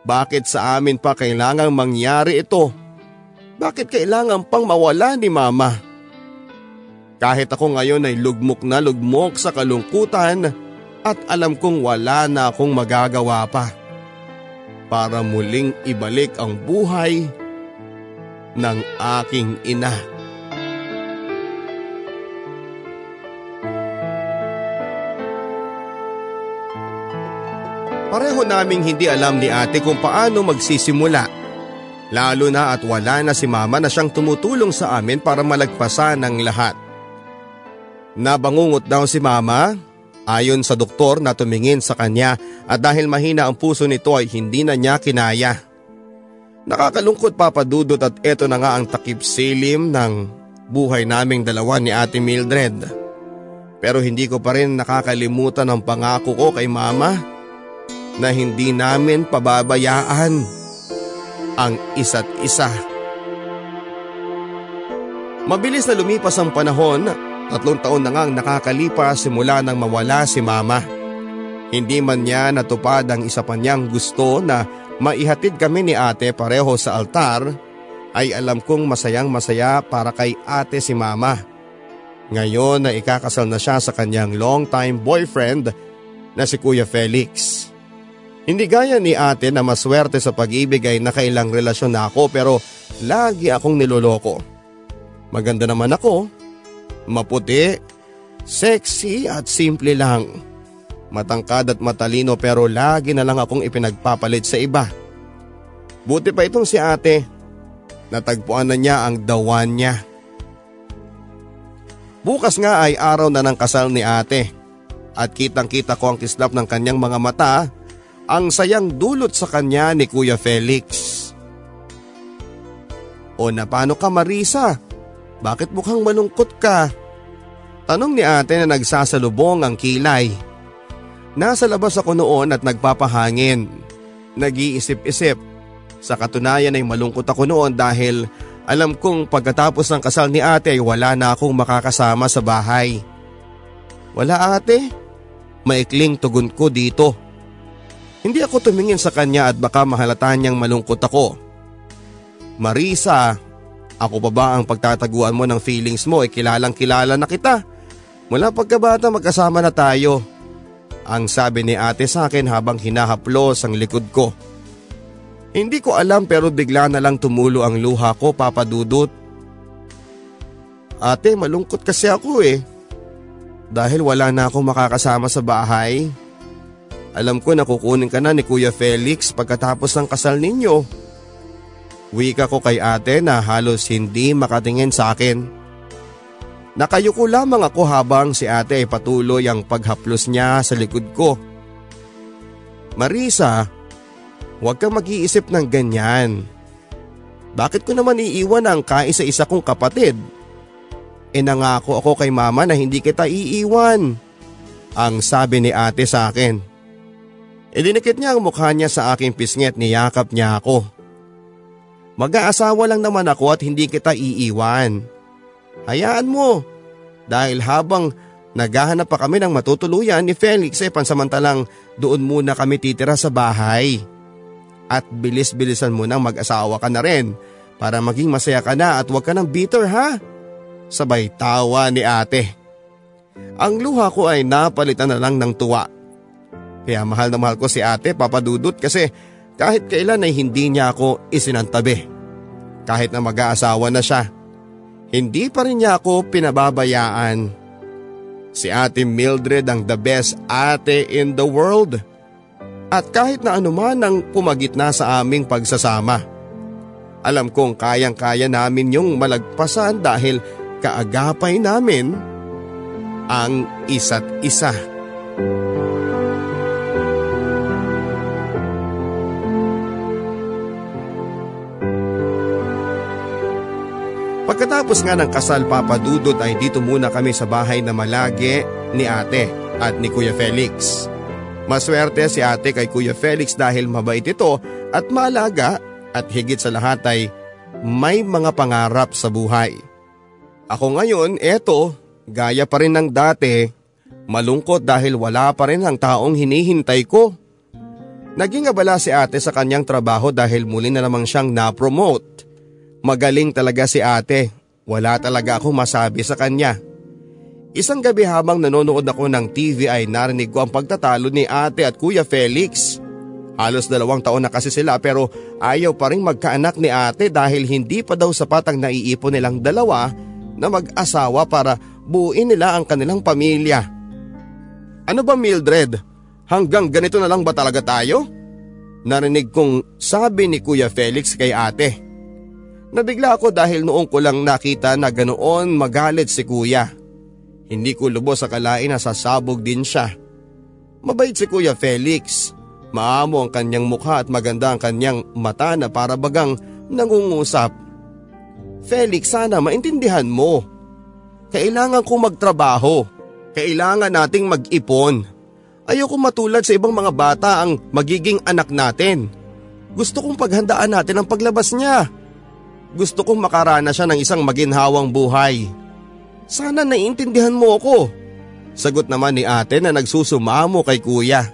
Bakit sa amin pa kailangang mangyari ito? Bakit kailangan pang mawala ni mama? Kahit ako ngayon ay lugmok na lugmok sa kalungkutan at alam kong wala na akong magagawa pa para muling ibalik ang buhay ng aking ina. Pareho naming hindi alam ni ate kung paano magsisimula. Lalo na at wala na si mama na siyang tumutulong sa amin para malagpasan ang lahat. Nabangungot daw si mama ayon sa doktor na tumingin sa kanya at dahil mahina ang puso nito ay hindi na niya kinaya. Nakakalungkot papadudot at eto na nga ang takip silim ng buhay naming dalawa ni Ate Mildred. Pero hindi ko pa rin nakakalimutan ang pangako ko kay mama na hindi namin pababayaan ang isa't isa. Mabilis na lumipas ang panahon, tatlong taon na ngang nakakalipas simula nang mawala si mama. Hindi man niya natupad ang isa pa niyang gusto na maihatid kami ni ate pareho sa altar, ay alam kong masayang masaya para kay ate si mama. Ngayon na ikakasal na siya sa kanyang long-time boyfriend na si Kuya Felix. Hindi gaya ni ate na maswerte sa pag-ibig ay nakailang relasyon na ako pero lagi akong niloloko. Maganda naman ako, maputi, sexy at simple lang. Matangkad at matalino pero lagi na lang akong ipinagpapalit sa iba. Buti pa itong si ate, natagpuan na niya ang dawan niya. Bukas nga ay araw na ng kasal ni ate at kitang kita ko ang kislap ng kanyang mga mata ang sayang dulot sa kanya ni Kuya Felix. O na paano ka Marisa? Bakit mukhang malungkot ka? Tanong ni ate na nagsasalubong ang kilay. Nasa labas ako noon at nagpapahangin. Nag-iisip-isip. Sa katunayan ay malungkot ako noon dahil alam kong pagkatapos ng kasal ni ate ay wala na akong makakasama sa bahay. Wala ate? Maikling tugon ko dito. Hindi ako tumingin sa kanya at baka mahalata niyang malungkot ako. Marisa, ako pa ba ang pagtataguan mo ng feelings mo ay eh, kilalang kilala na kita. Mula pagkabata magkasama na tayo. Ang sabi ni ate sa akin habang hinahaplos ang likod ko. Hindi ko alam pero bigla na lang tumulo ang luha ko papadudot. Ate malungkot kasi ako eh. Dahil wala na akong makakasama sa bahay. Alam ko na kukunin ka na ni Kuya Felix pagkatapos ng kasal ninyo. Wika ko kay ate na halos hindi makatingin sa akin. Nakayuko lamang ako habang si ate ay patuloy ang paghaplos niya sa likod ko. Marisa, huwag kang mag-iisip ng ganyan. Bakit ko naman iiwan ang kaisa-isa kong kapatid? E nangako ako kay mama na hindi kita iiwan. Ang sabi ni ate sa akin. Idinikit niya ang mukha niya sa aking pisngi at niyakap niya ako. Mag-aasawa lang naman ako at hindi kita iiwan. Hayaan mo. Dahil habang naghahanap pa kami ng matutuluyan ni Felix ay eh, pansamantalang doon muna kami titira sa bahay. At bilis-bilisan mo nang mag-asawa ka na rin para maging masaya ka na at huwag ka ng bitter ha. Sabay tawa ni ate. Ang luha ko ay napalitan na lang ng tuwa kaya mahal na mahal ko si ate papadudot kasi kahit kailan ay hindi niya ako isinantabi. Kahit na mag-aasawa na siya. Hindi pa rin niya ako pinababayaan. Si ate Mildred ang the best ate in the world. At kahit na anuman ang pumagitna sa aming pagsasama. Alam kong kayang-kaya namin yung malagpasan dahil kaagapay namin ang isa't isa. Pagkatapos nga ng kasal papadudod ay dito muna kami sa bahay na malagi ni ate at ni Kuya Felix. Maswerte si ate kay Kuya Felix dahil mabait ito at malaga at higit sa lahat ay may mga pangarap sa buhay. Ako ngayon, eto, gaya pa rin ng dati, malungkot dahil wala pa rin ang taong hinihintay ko. Naging abala si ate sa kanyang trabaho dahil muli na namang siyang na-promote Magaling talaga si ate. Wala talaga akong masabi sa kanya. Isang gabi habang nanonood ako ng TV ay narinig ko ang pagtatalo ni ate at kuya Felix. Halos dalawang taon na kasi sila pero ayaw pa rin magkaanak ni ate dahil hindi pa daw sapat ang naiipon nilang dalawa na mag-asawa para buuin nila ang kanilang pamilya. Ano ba Mildred? Hanggang ganito na lang ba talaga tayo? Narinig kong sabi ni Kuya Felix kay ate. Nabigla ako dahil noong ko lang nakita na ganoon magalit si kuya. Hindi ko lubos sa kalain na sasabog din siya. Mabait si kuya Felix. Maamo ang kanyang mukha at maganda ang kanyang mata na para bagang nangungusap. Felix sana maintindihan mo. Kailangan kong magtrabaho. Kailangan nating mag-ipon. Ayoko matulad sa ibang mga bata ang magiging anak natin. Gusto kong paghandaan natin ang paglabas niya. Gusto kong makarana siya ng isang maginhawang buhay. Sana naiintindihan mo ako. Sagot naman ni ate na nagsusumamo kay kuya.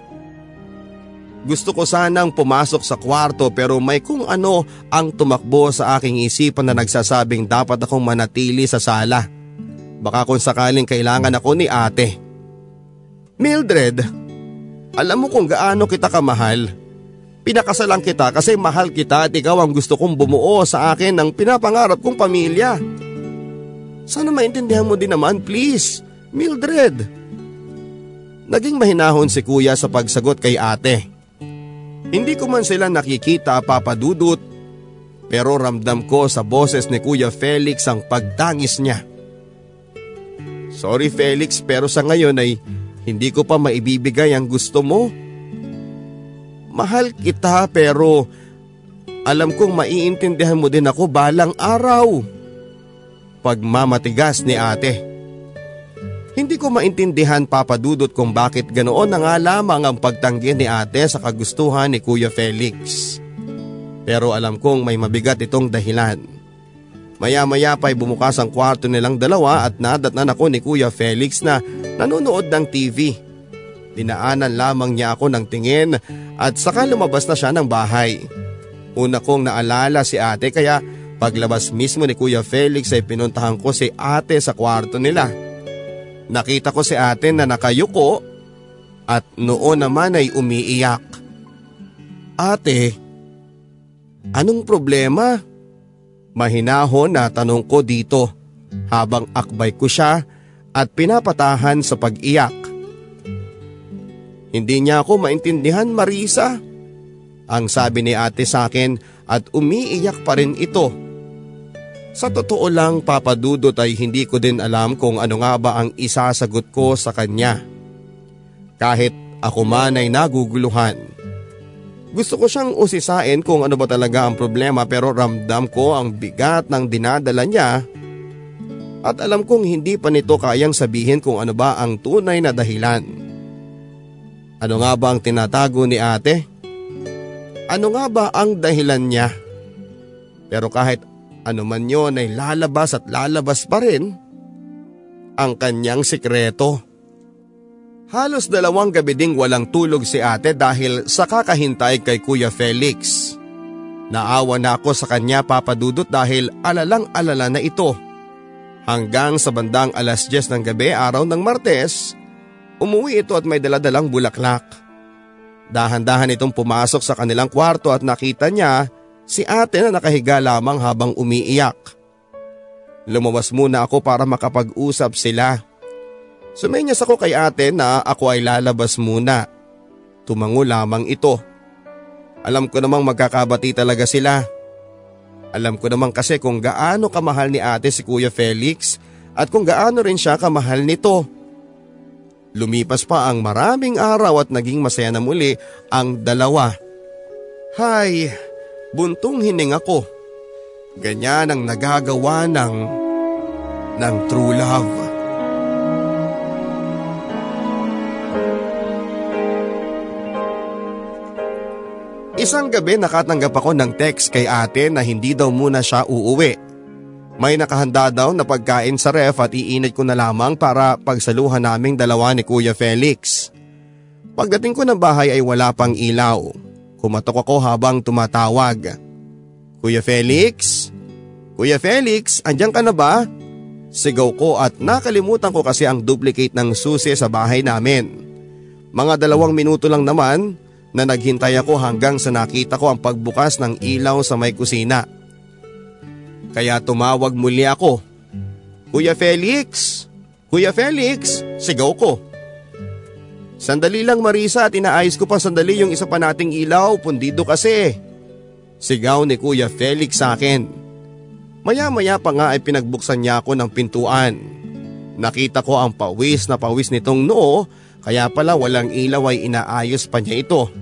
Gusto ko sanang pumasok sa kwarto pero may kung ano ang tumakbo sa aking isipan na nagsasabing dapat akong manatili sa sala. Baka kung sakaling kailangan ako ni ate. Mildred, alam mo kung gaano kita kamahal. Pinakasalang kita kasi mahal kita at ikaw ang gusto kong bumuo sa akin ng pinapangarap kong pamilya. Sana maintindihan mo din naman please, Mildred. Naging mahinahon si kuya sa pagsagot kay ate. Hindi ko man sila nakikita papadudot pero ramdam ko sa boses ni Kuya Felix ang pagtangis niya. Sorry Felix pero sa ngayon ay hindi ko pa maibibigay ang gusto mo. Mahal kita pero alam kong maiintindihan mo din ako balang araw. Pagmamatigas ni ate. Hindi ko maintindihan papadudot kung bakit ganoon na nga lamang ang pagtanggi ni ate sa kagustuhan ni Kuya Felix. Pero alam kong may mabigat itong dahilan. Maya-maya pa'y bumukas ang kwarto nilang dalawa at nadatnan ako ni Kuya Felix na nanonood ng TV. Dinaanan lamang niya ako ng tingin at saka lumabas na siya ng bahay. Una kong naalala si ate kaya paglabas mismo ni Kuya Felix ay pinuntahan ko si ate sa kwarto nila. Nakita ko si ate na nakayuko at noon naman ay umiiyak. Ate, anong problema? Mahinahon na tanong ko dito habang akbay ko siya at pinapatahan sa pag-iyak. Hindi niya ako maintindihan Marisa. Ang sabi ni ate sa akin at umiiyak pa rin ito. Sa totoo lang papadudot ay hindi ko din alam kung ano nga ba ang isasagot ko sa kanya. Kahit ako man ay naguguluhan. Gusto ko siyang usisain kung ano ba talaga ang problema pero ramdam ko ang bigat ng dinadala niya at alam kong hindi pa nito kayang sabihin kung ano ba ang tunay na dahilan. Ano nga ba ang tinatago ni ate? Ano nga ba ang dahilan niya? Pero kahit ano man yon ay lalabas at lalabas pa rin ang kanyang sikreto. Halos dalawang gabi ding walang tulog si ate dahil sa kakahintay kay Kuya Felix. Naawa na ako sa kanya papadudot dahil alalang alala na ito. Hanggang sa bandang alas 10 ng gabi araw ng Martes, umuwi ito at may daladalang bulaklak. Dahan-dahan itong pumasok sa kanilang kwarto at nakita niya si ate na nakahiga lamang habang umiiyak. Lumawas muna ako para makapag-usap sila. Sumenyas ako kay ate na ako ay lalabas muna. Tumango lamang ito. Alam ko namang magkakabati talaga sila. Alam ko naman kasi kung gaano kamahal ni ate si Kuya Felix at kung gaano rin siya kamahal nito. Lumipas pa ang maraming araw at naging masaya na muli ang dalawa. Hay, buntong hininga ko. Ganyan ang nagagawa ng, ng true love. Isang gabi nakatanggap ako ng text kay ate na hindi daw muna siya uuwi. May nakahanda daw na pagkain sa ref at iinit ko na lamang para pagsaluhan naming dalawa ni Kuya Felix. Pagdating ko ng bahay ay wala pang ilaw. Kumatok ako habang tumatawag. Kuya Felix? Kuya Felix, andyan ka na ba? Sigaw ko at nakalimutan ko kasi ang duplicate ng susi sa bahay namin. Mga dalawang minuto lang naman na naghintay ako hanggang sa nakita ko ang pagbukas ng ilaw sa may kusina. Kaya tumawag muli ako. Kuya Felix! Kuya Felix! Sigaw ko. Sandali lang Marisa at inaayos ko pa sandali yung isa pa nating ilaw, pundido kasi. Sigaw ni Kuya Felix sa akin. Maya-maya pa nga ay pinagbuksan niya ako ng pintuan. Nakita ko ang pawis na pawis nitong noo kaya pala walang ilaw ay inaayos pa niya ito.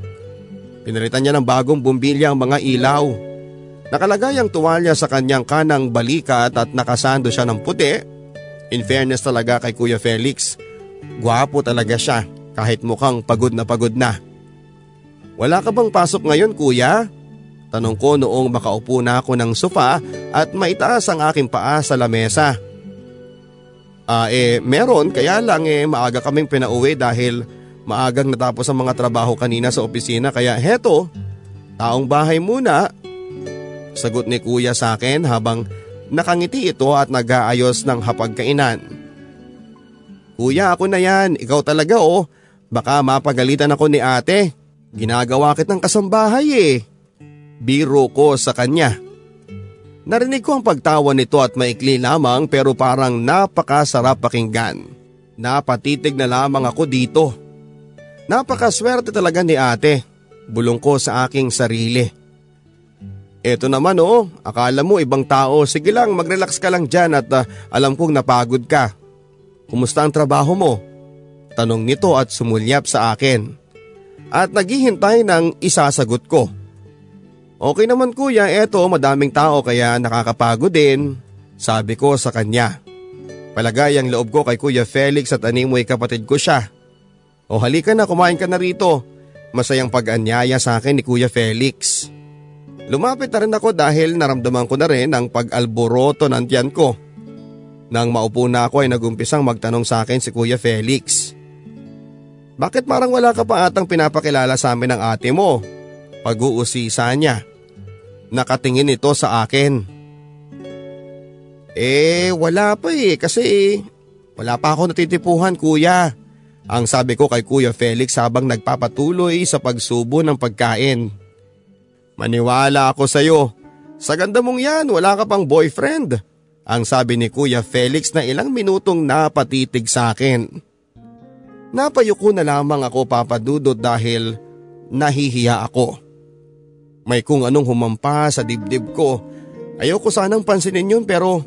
Pinalitan niya ng bagong bumbilya ang mga ilaw. Nakalagay ang tuwalya sa kanyang kanang balikat at nakasando siya ng puti. In fairness talaga kay Kuya Felix, Gwapo talaga siya kahit mukhang pagod na pagod na. Wala ka bang pasok ngayon kuya? Tanong ko noong makaupo na ako ng sofa at maitaas ang aking paa sa lamesa. Ah eh meron kaya lang eh maaga kaming pinauwi dahil maagang natapos ang mga trabaho kanina sa opisina kaya heto, taong bahay muna. Sagot ni kuya sa akin habang nakangiti ito at nag-aayos ng hapagkainan. Kuya ako na yan, ikaw talaga oh. Baka mapagalitan ako ni ate. Ginagawa kitang kasambahay eh. Biro ko sa kanya. Narinig ko ang pagtawa nito at maikli lamang pero parang napakasarap pakinggan. Napatitig na lamang ako dito. Napakaswerte talaga ni ate. Bulong ko sa aking sarili. Eto naman oh, akala mo ibang tao, sige lang mag-relax ka lang dyan at uh, alam kong napagod ka. Kumusta ang trabaho mo? Tanong nito at sumulyap sa akin. At naghihintay ng isasagot ko. Okay naman kuya, eto madaming tao kaya nakakapagod din, sabi ko sa kanya. Palagay ang loob ko kay Kuya Felix at animoy kapatid ko siya. O halika na kumain ka na rito. Masayang pag-anyaya sa akin ni Kuya Felix. Lumapit na rin ako dahil naramdaman ko na rin ang pag-alboroto ng tiyan ko. Nang maupo na ako ay nagumpisang magtanong sa akin si Kuya Felix. Bakit parang wala ka pa atang pinapakilala sa amin ng ate mo? Pag-uusisa niya. Nakatingin ito sa akin. Eh wala pa eh kasi wala pa ako natitipuhan kuya. Ang sabi ko kay Kuya Felix habang nagpapatuloy sa pagsubo ng pagkain. Maniwala ako sa iyo. Sa ganda mong yan, wala ka pang boyfriend. Ang sabi ni Kuya Felix na ilang minutong napatitig sa akin. Napayuko na lamang ako papadudot dahil nahihiya ako. May kung anong humampa sa dibdib ko. Ayoko sanang pansinin yun pero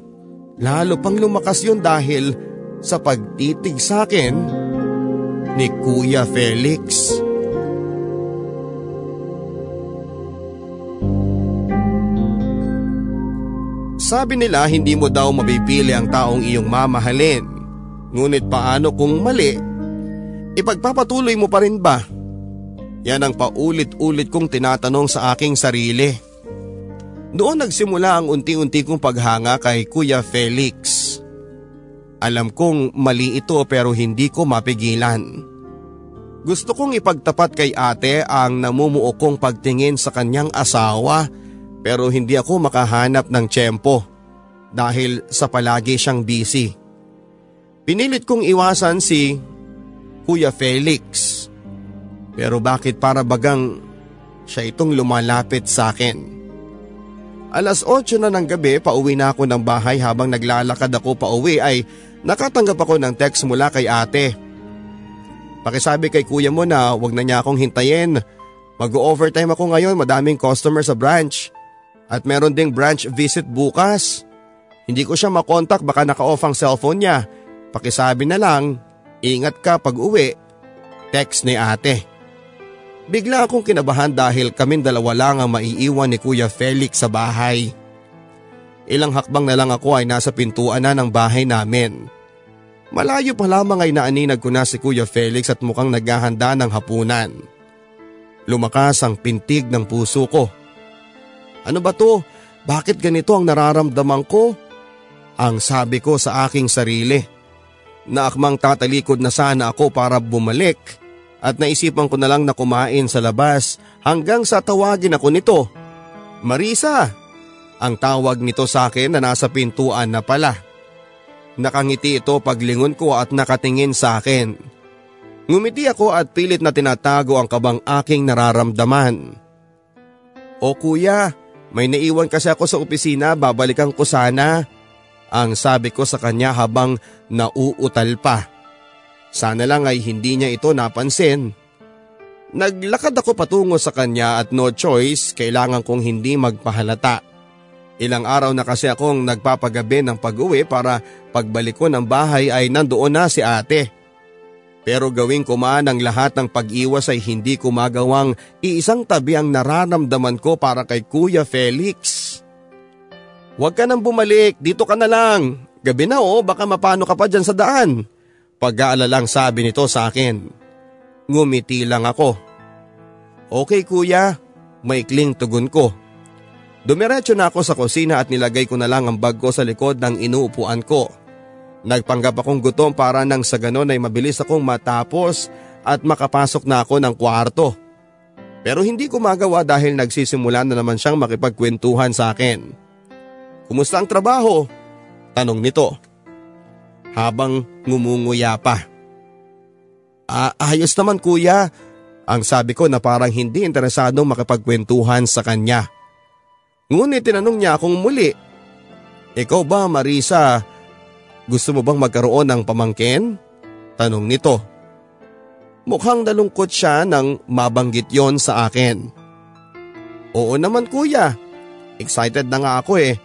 lalo pang lumakas yun dahil sa pagtitig sa akin ni Kuya Felix. Sabi nila hindi mo daw mabibili ang taong iyong mamahalin. Ngunit paano kung mali? Ipagpapatuloy mo pa rin ba? Yan ang paulit-ulit kong tinatanong sa aking sarili. Noon nagsimula ang unti-unti kong paghanga kay Kuya Felix. Alam kong mali ito pero hindi ko mapigilan. Gusto kong ipagtapat kay ate ang namumuo kong pagtingin sa kanyang asawa pero hindi ako makahanap ng tiyempo dahil sa palagi siyang busy. Pinilit kong iwasan si Kuya Felix pero bakit para bagang siya itong lumalapit sa akin? Alas 8 na ng gabi pauwi na ako ng bahay habang naglalakad ako pauwi ay nakatanggap ako ng text mula kay ate. Pakisabi kay kuya mo na wag na niya akong hintayin. Mag-overtime ako ngayon madaming customer sa branch. At meron ding branch visit bukas. Hindi ko siya makontak baka naka-off ang cellphone niya. Pakisabi na lang, ingat ka pag uwi. Text ni ate. Bigla akong kinabahan dahil kaming dalawa lang ang maiiwan ni Kuya Felix sa bahay. Ilang hakbang na lang ako ay nasa pintuan na ng bahay namin. Malayo pa lamang ay naaninag ko na si Kuya Felix at mukhang naghahanda ng hapunan. Lumakas ang pintig ng puso ko. Ano ba to? Bakit ganito ang nararamdaman ko? Ang sabi ko sa aking sarili. Naakmang tatalikod na sana ako para bumalik at naisipan ko na lang na kumain sa labas hanggang sa tawagin ako nito. Marisa! Ang tawag nito sa akin na nasa pintuan na pala. Nakangiti ito paglingon ko at nakatingin sa akin. Ngumiti ako at pilit na tinatago ang kabang aking nararamdaman. O kuya, may naiwan kasi ako sa opisina, babalikan ko sana. Ang sabi ko sa kanya habang nauutal pa. Sana lang ay hindi niya ito napansin. Naglakad ako patungo sa kanya at no choice, kailangan kong hindi magpahalata. Ilang araw na kasi akong nagpapagabi ng pag-uwi para pagbalik ko ng bahay ay nandoon na si ate. Pero gawing ko man ang lahat ng pag-iwas ay hindi ko magawang iisang tabi ang nararamdaman ko para kay Kuya Felix. Huwag ka nang bumalik, dito ka na lang. Gabi na oh, baka mapano ka pa dyan sa daan. pag-aalalang sabi nito sa akin. Ngumiti lang ako. Okay kuya, maikling tugon ko. Dumiretso na ako sa kusina at nilagay ko na lang ang bag ko sa likod ng inuupuan ko. Nagpanggap akong gutom para nang sa ganon ay mabilis akong matapos at makapasok na ako ng kwarto. Pero hindi ko magawa dahil nagsisimula na naman siyang makipagkwentuhan sa akin. Kumusta ang trabaho? Tanong nito. Habang ngumunguya pa. Ah, ayos naman kuya. Ang sabi ko na parang hindi interesadong makipagkwentuhan sa kanya. Ngunit tinanong niya akong muli. Ikaw ba Marisa, gusto mo bang magkaroon ng pamangkin? Tanong nito. Mukhang nalungkot siya nang mabanggit yon sa akin. Oo naman kuya. Excited na nga ako eh.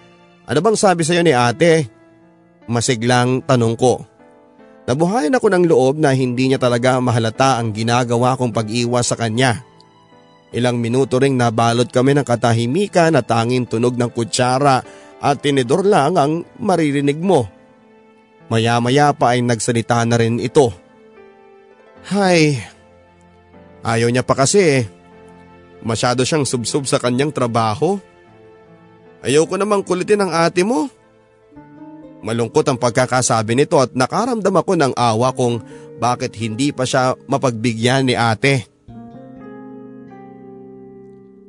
Ano bang sabi sa'yo ni ate? Masiglang tanong ko. Nabuhayan ako ng loob na hindi niya talaga mahalata ang ginagawa kong pag-iwas sa kanya. Ilang minuto ring nabalot kami ng katahimikan at tanging tunog ng kutsara at tinidor lang ang maririnig mo. Maya-maya pa ay nagsalita na rin ito. Hay, ayaw niya pa kasi eh. Masyado siyang subsub sa kanyang trabaho. Ayaw ko namang kulitin ang ate mo. Malungkot ang pagkakasabi nito at nakaramdam ako ng awa kung bakit hindi pa siya mapagbigyan ni ate.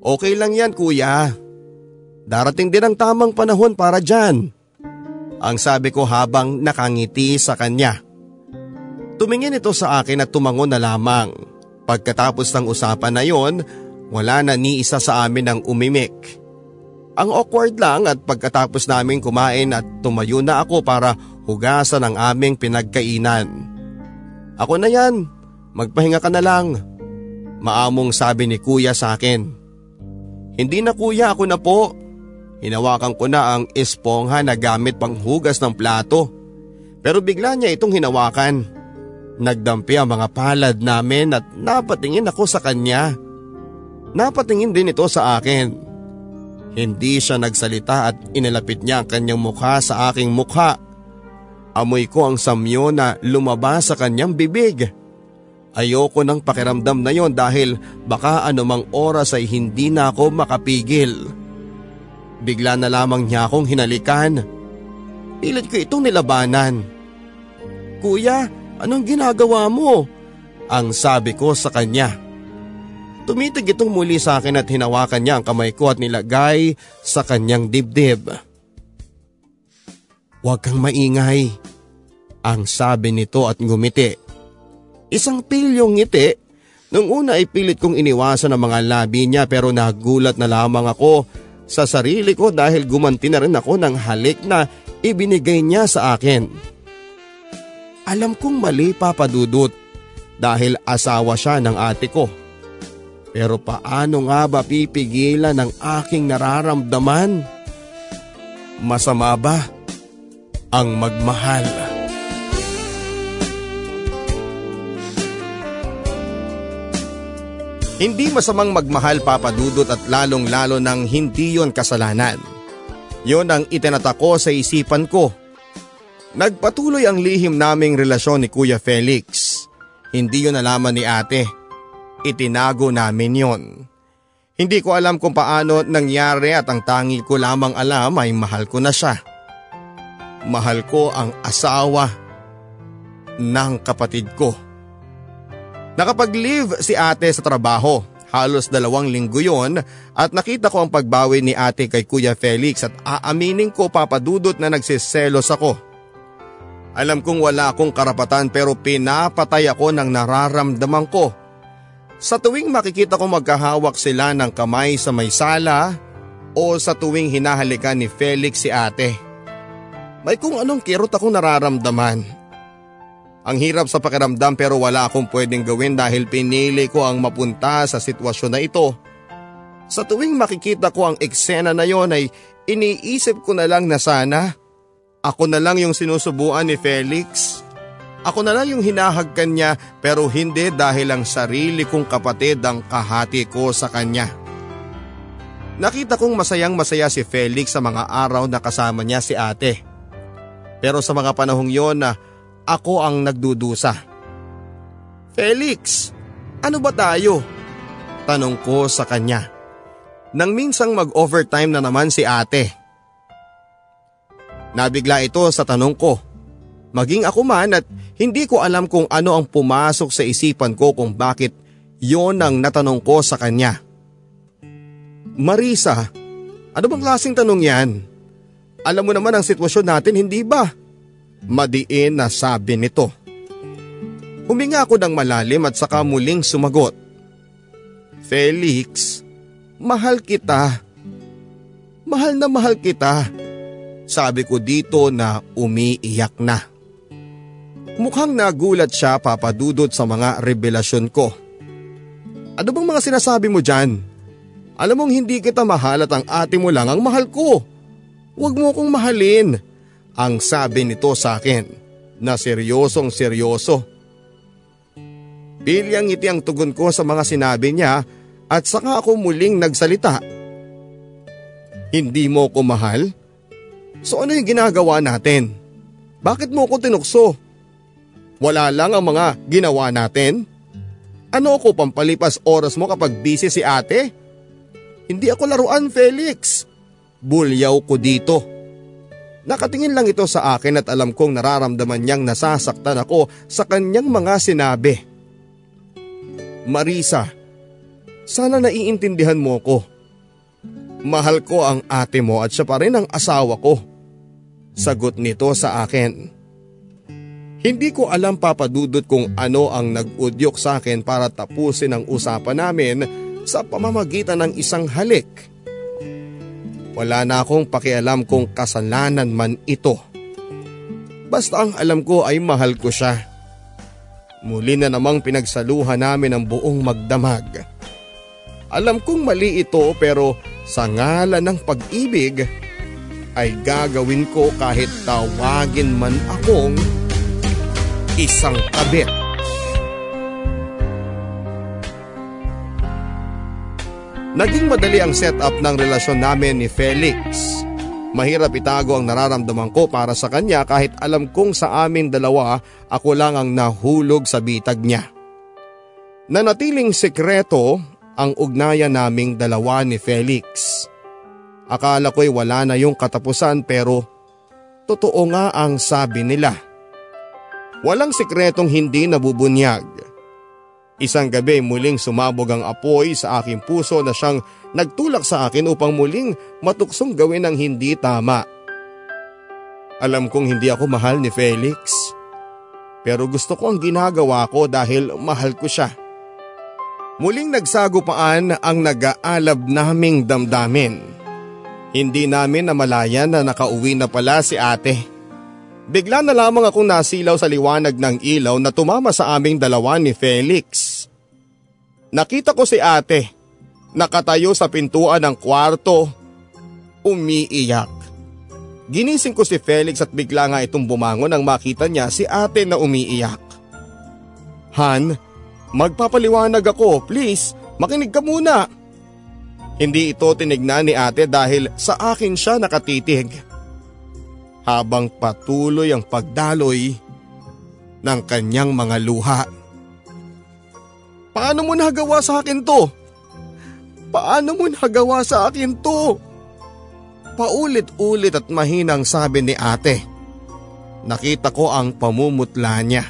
Okay lang yan kuya. Darating din ang tamang panahon para dyan. Ang sabi ko habang nakangiti sa kanya. Tumingin ito sa akin at tumangon na lamang. Pagkatapos ng usapan na yon, wala na ni isa sa amin ang umimik. Ang awkward lang at pagkatapos namin kumain at tumayo na ako para hugasan ang aming pinagkainan. Ako na yan, magpahinga ka na lang. Maamong sabi ni kuya sa akin. Hindi na kuya ako na po. Hinawakan ko na ang espongha na gamit pang hugas ng plato. Pero bigla niya itong hinawakan. Nagdampi ang mga palad namin at napatingin ako sa kanya. Napatingin din ito sa akin. Hindi siya nagsalita at inilapit niya ang kanyang mukha sa aking mukha. Amoy ko ang samyo na lumabas sa kanyang bibig. Ayoko ng pakiramdam na yon dahil baka anumang oras ay hindi na ako makapigil. Bigla na lamang niya akong hinalikan. Pilit ko itong nilabanan. Kuya, Anong ginagawa mo? Ang sabi ko sa kanya. Tumitig itong muli sa akin at hinawakan niya ang kamay ko at nilagay sa kanyang dibdib. Huwag kang maingay. Ang sabi nito at ngumiti. Isang pilyong ngiti. Nung una ay pilit kong iniwasan ang mga labi niya pero nagulat na lamang ako sa sarili ko dahil gumanti na rin ako ng halik na ibinigay niya sa akin. Alam kong mali papadudot dahil asawa siya ng ate ko. Pero paano nga ba pipigilan ng aking nararamdaman? Masama ba ang magmahal? Hindi masamang magmahal papadudot at lalong lalo nang hindi yon kasalanan. Yon ang itinatako sa isipan ko Nagpatuloy ang lihim naming relasyon ni Kuya Felix. Hindi yun nalaman ni ate. Itinago namin yon. Hindi ko alam kung paano nangyari at ang tangi ko lamang alam ay mahal ko na siya. Mahal ko ang asawa ng kapatid ko. Nakapag-leave si ate sa trabaho. Halos dalawang linggo yon at nakita ko ang pagbawi ni ate kay Kuya Felix at aaminin ko papadudot na nagsiselos ako. Alam kong wala akong karapatan pero pinapatay ako ng nararamdaman ko. Sa tuwing makikita ko magkahawak sila ng kamay sa may sala o sa tuwing hinahalikan ni Felix si ate. May kung anong kirot akong nararamdaman. Ang hirap sa pakiramdam pero wala akong pwedeng gawin dahil pinili ko ang mapunta sa sitwasyon na ito. Sa tuwing makikita ko ang eksena na yon ay iniisip ko na lang na sana ako na lang yung sinusubuan ni Felix. Ako na lang yung hinahagkan niya pero hindi dahil ang sarili kong kapatid ang kahati ko sa kanya. Nakita kong masayang masaya si Felix sa mga araw na kasama niya si ate. Pero sa mga panahong yon na ako ang nagdudusa. Felix, ano ba tayo? Tanong ko sa kanya. Nang minsang mag-overtime na naman si ate. Nabigla ito sa tanong ko. Maging ako man at hindi ko alam kung ano ang pumasok sa isipan ko kung bakit yon ang natanong ko sa kanya. Marisa, ano bang klaseng tanong yan? Alam mo naman ang sitwasyon natin, hindi ba? Madiin na sabi nito. Huminga ako ng malalim at saka muling sumagot. Felix, mahal kita. Mahal na mahal kita. Sabi ko dito na umiiyak na. Mukhang nagulat siya papadudot sa mga revelasyon ko. Ano bang mga sinasabi mo dyan? Alam mong hindi kita mahal at ang ate mo lang ang mahal ko. Huwag mo kong mahalin. Ang sabi nito sa akin na seryosong seryoso. Bilyang ngiti ang tugon ko sa mga sinabi niya at saka ako muling nagsalita. Hindi mo ko mahal? So ano yung ginagawa natin? Bakit mo ko tinukso? Wala lang ang mga ginawa natin? Ano ko pampalipas oras mo kapag busy si ate? Hindi ako laruan Felix. Bulyaw ko dito. Nakatingin lang ito sa akin at alam kong nararamdaman niyang nasasaktan ako sa kanyang mga sinabi. Marisa, sana naiintindihan mo ko. Mahal ko ang ate mo at siya pa rin ang asawa ko. Sagot nito sa akin. Hindi ko alam papadudot kung ano ang nag-udyok sa akin para tapusin ang usapan namin sa pamamagitan ng isang halik. Wala na akong pakialam kung kasalanan man ito. Basta ang alam ko ay mahal ko siya. Muli na namang pinagsaluhan namin ang buong magdamag. Alam kong mali ito pero sa ngalan ng pag-ibig ay gagawin ko kahit tawagin man akong isang kabit. Naging madali ang setup ng relasyon namin ni Felix. Mahirap itago ang nararamdaman ko para sa kanya kahit alam kong sa amin dalawa ako lang ang nahulog sa bitag niya. Nanatiling sekreto ang ugnayan naming dalawa ni Felix. Akala ko'y wala na yung katapusan pero totoo nga ang sabi nila. Walang sekretong hindi nabubunyag. Isang gabi muling sumabog ang apoy sa aking puso na siyang nagtulak sa akin upang muling matuksong gawin ang hindi tama. Alam kong hindi ako mahal ni Felix. Pero gusto ko ang ginagawa ko dahil mahal ko siya. Muling nagsagupaan ang nag-aalab naming damdamin. Hindi namin namalayan na nakauwi na pala si ate. Bigla na lamang akong nasilaw sa liwanag ng ilaw na tumama sa aming dalawa ni Felix. Nakita ko si ate, nakatayo sa pintuan ng kwarto, umiiyak. Ginising ko si Felix at bigla nga itong bumangon nang makita niya si ate na umiiyak. Han, magpapaliwanag ako, please, makinig ka muna. Hindi ito tinignan ni ate dahil sa akin siya nakatitig habang patuloy ang pagdaloy ng kanyang mga luha. Paano mo nagawa sa akin to? Paano mo nagawa sa akin to? Paulit-ulit at mahinang sabi ni ate. Nakita ko ang pamumutla niya.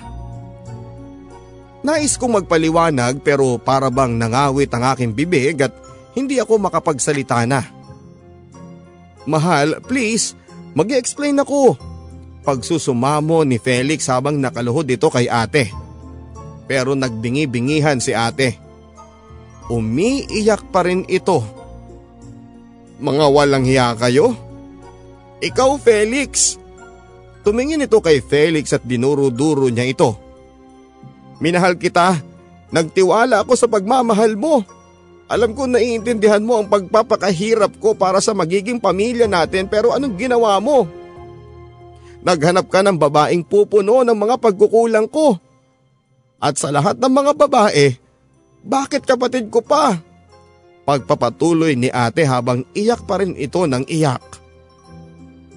Nais kong magpaliwanag pero para bang nangawit ang aking bibig at hindi ako makapagsalita na. Mahal, please, mag explain ako. Pagsusumamo ni Felix habang nakaluhod ito kay ate. Pero nagbingi-bingihan si ate. Umiiyak pa rin ito. Mga walang hiya kayo? Ikaw Felix. Tumingin ito kay Felix at dinuro-duro niya ito. Minahal kita. Nagtiwala ako sa pagmamahal mo. Alam ko naiintindihan mo ang pagpapakahirap ko para sa magiging pamilya natin pero anong ginawa mo? Naghanap ka ng babaeng pupuno ng mga pagkukulang ko. At sa lahat ng mga babae, bakit kapatid ko pa? Pagpapatuloy ni ate habang iyak pa rin ito ng iyak.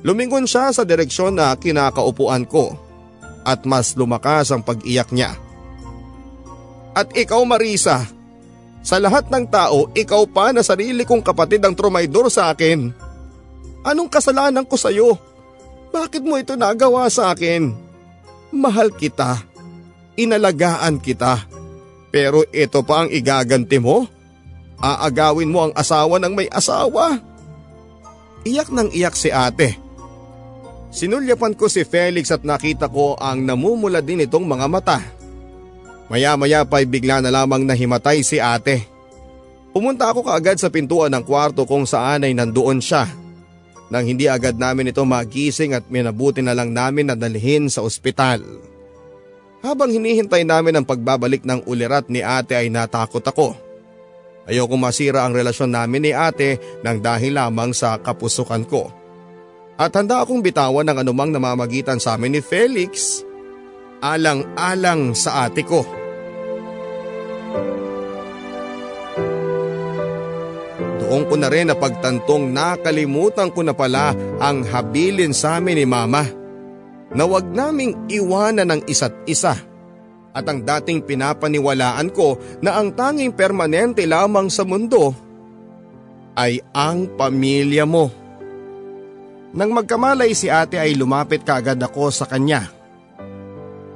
Lumingon siya sa direksyon na kinakaupuan ko at mas lumakas ang pag-iyak niya. At ikaw Marisa, sa lahat ng tao, ikaw pa na sarili kong kapatid ang trumaydor sa akin. Anong kasalanan ko sa iyo? Bakit mo ito nagawa sa akin? Mahal kita. Inalagaan kita. Pero ito pa ang igaganti mo? Aagawin mo ang asawa ng may asawa. Iyak nang iyak si ate. Sinulyapan ko si Felix at nakita ko ang namumula din itong mga mata. Maya-maya pa'y bigla na lamang nahimatay si ate. Pumunta ako kaagad sa pintuan ng kwarto kung saan ay nandoon siya. Nang hindi agad namin ito magising at minabuti na lang namin na dalhin sa ospital. Habang hinihintay namin ang pagbabalik ng ulirat ni ate ay natakot ako. Ayoko masira ang relasyon namin ni ate nang dahil lamang sa kapusukan ko. At handa akong bitawan ng anumang namamagitan sa amin ni Felix. Alang-alang sa ate ko. Doon ko na rin napagtantong nakalimutan ko na pala ang habilin sa amin ni mama. Na wag naming iwanan ng isa't isa. At ang dating pinapaniwalaan ko na ang tanging permanente lamang sa mundo ay ang pamilya mo. Nang magkamalay si ate ay lumapit kaagad ako sa kanya.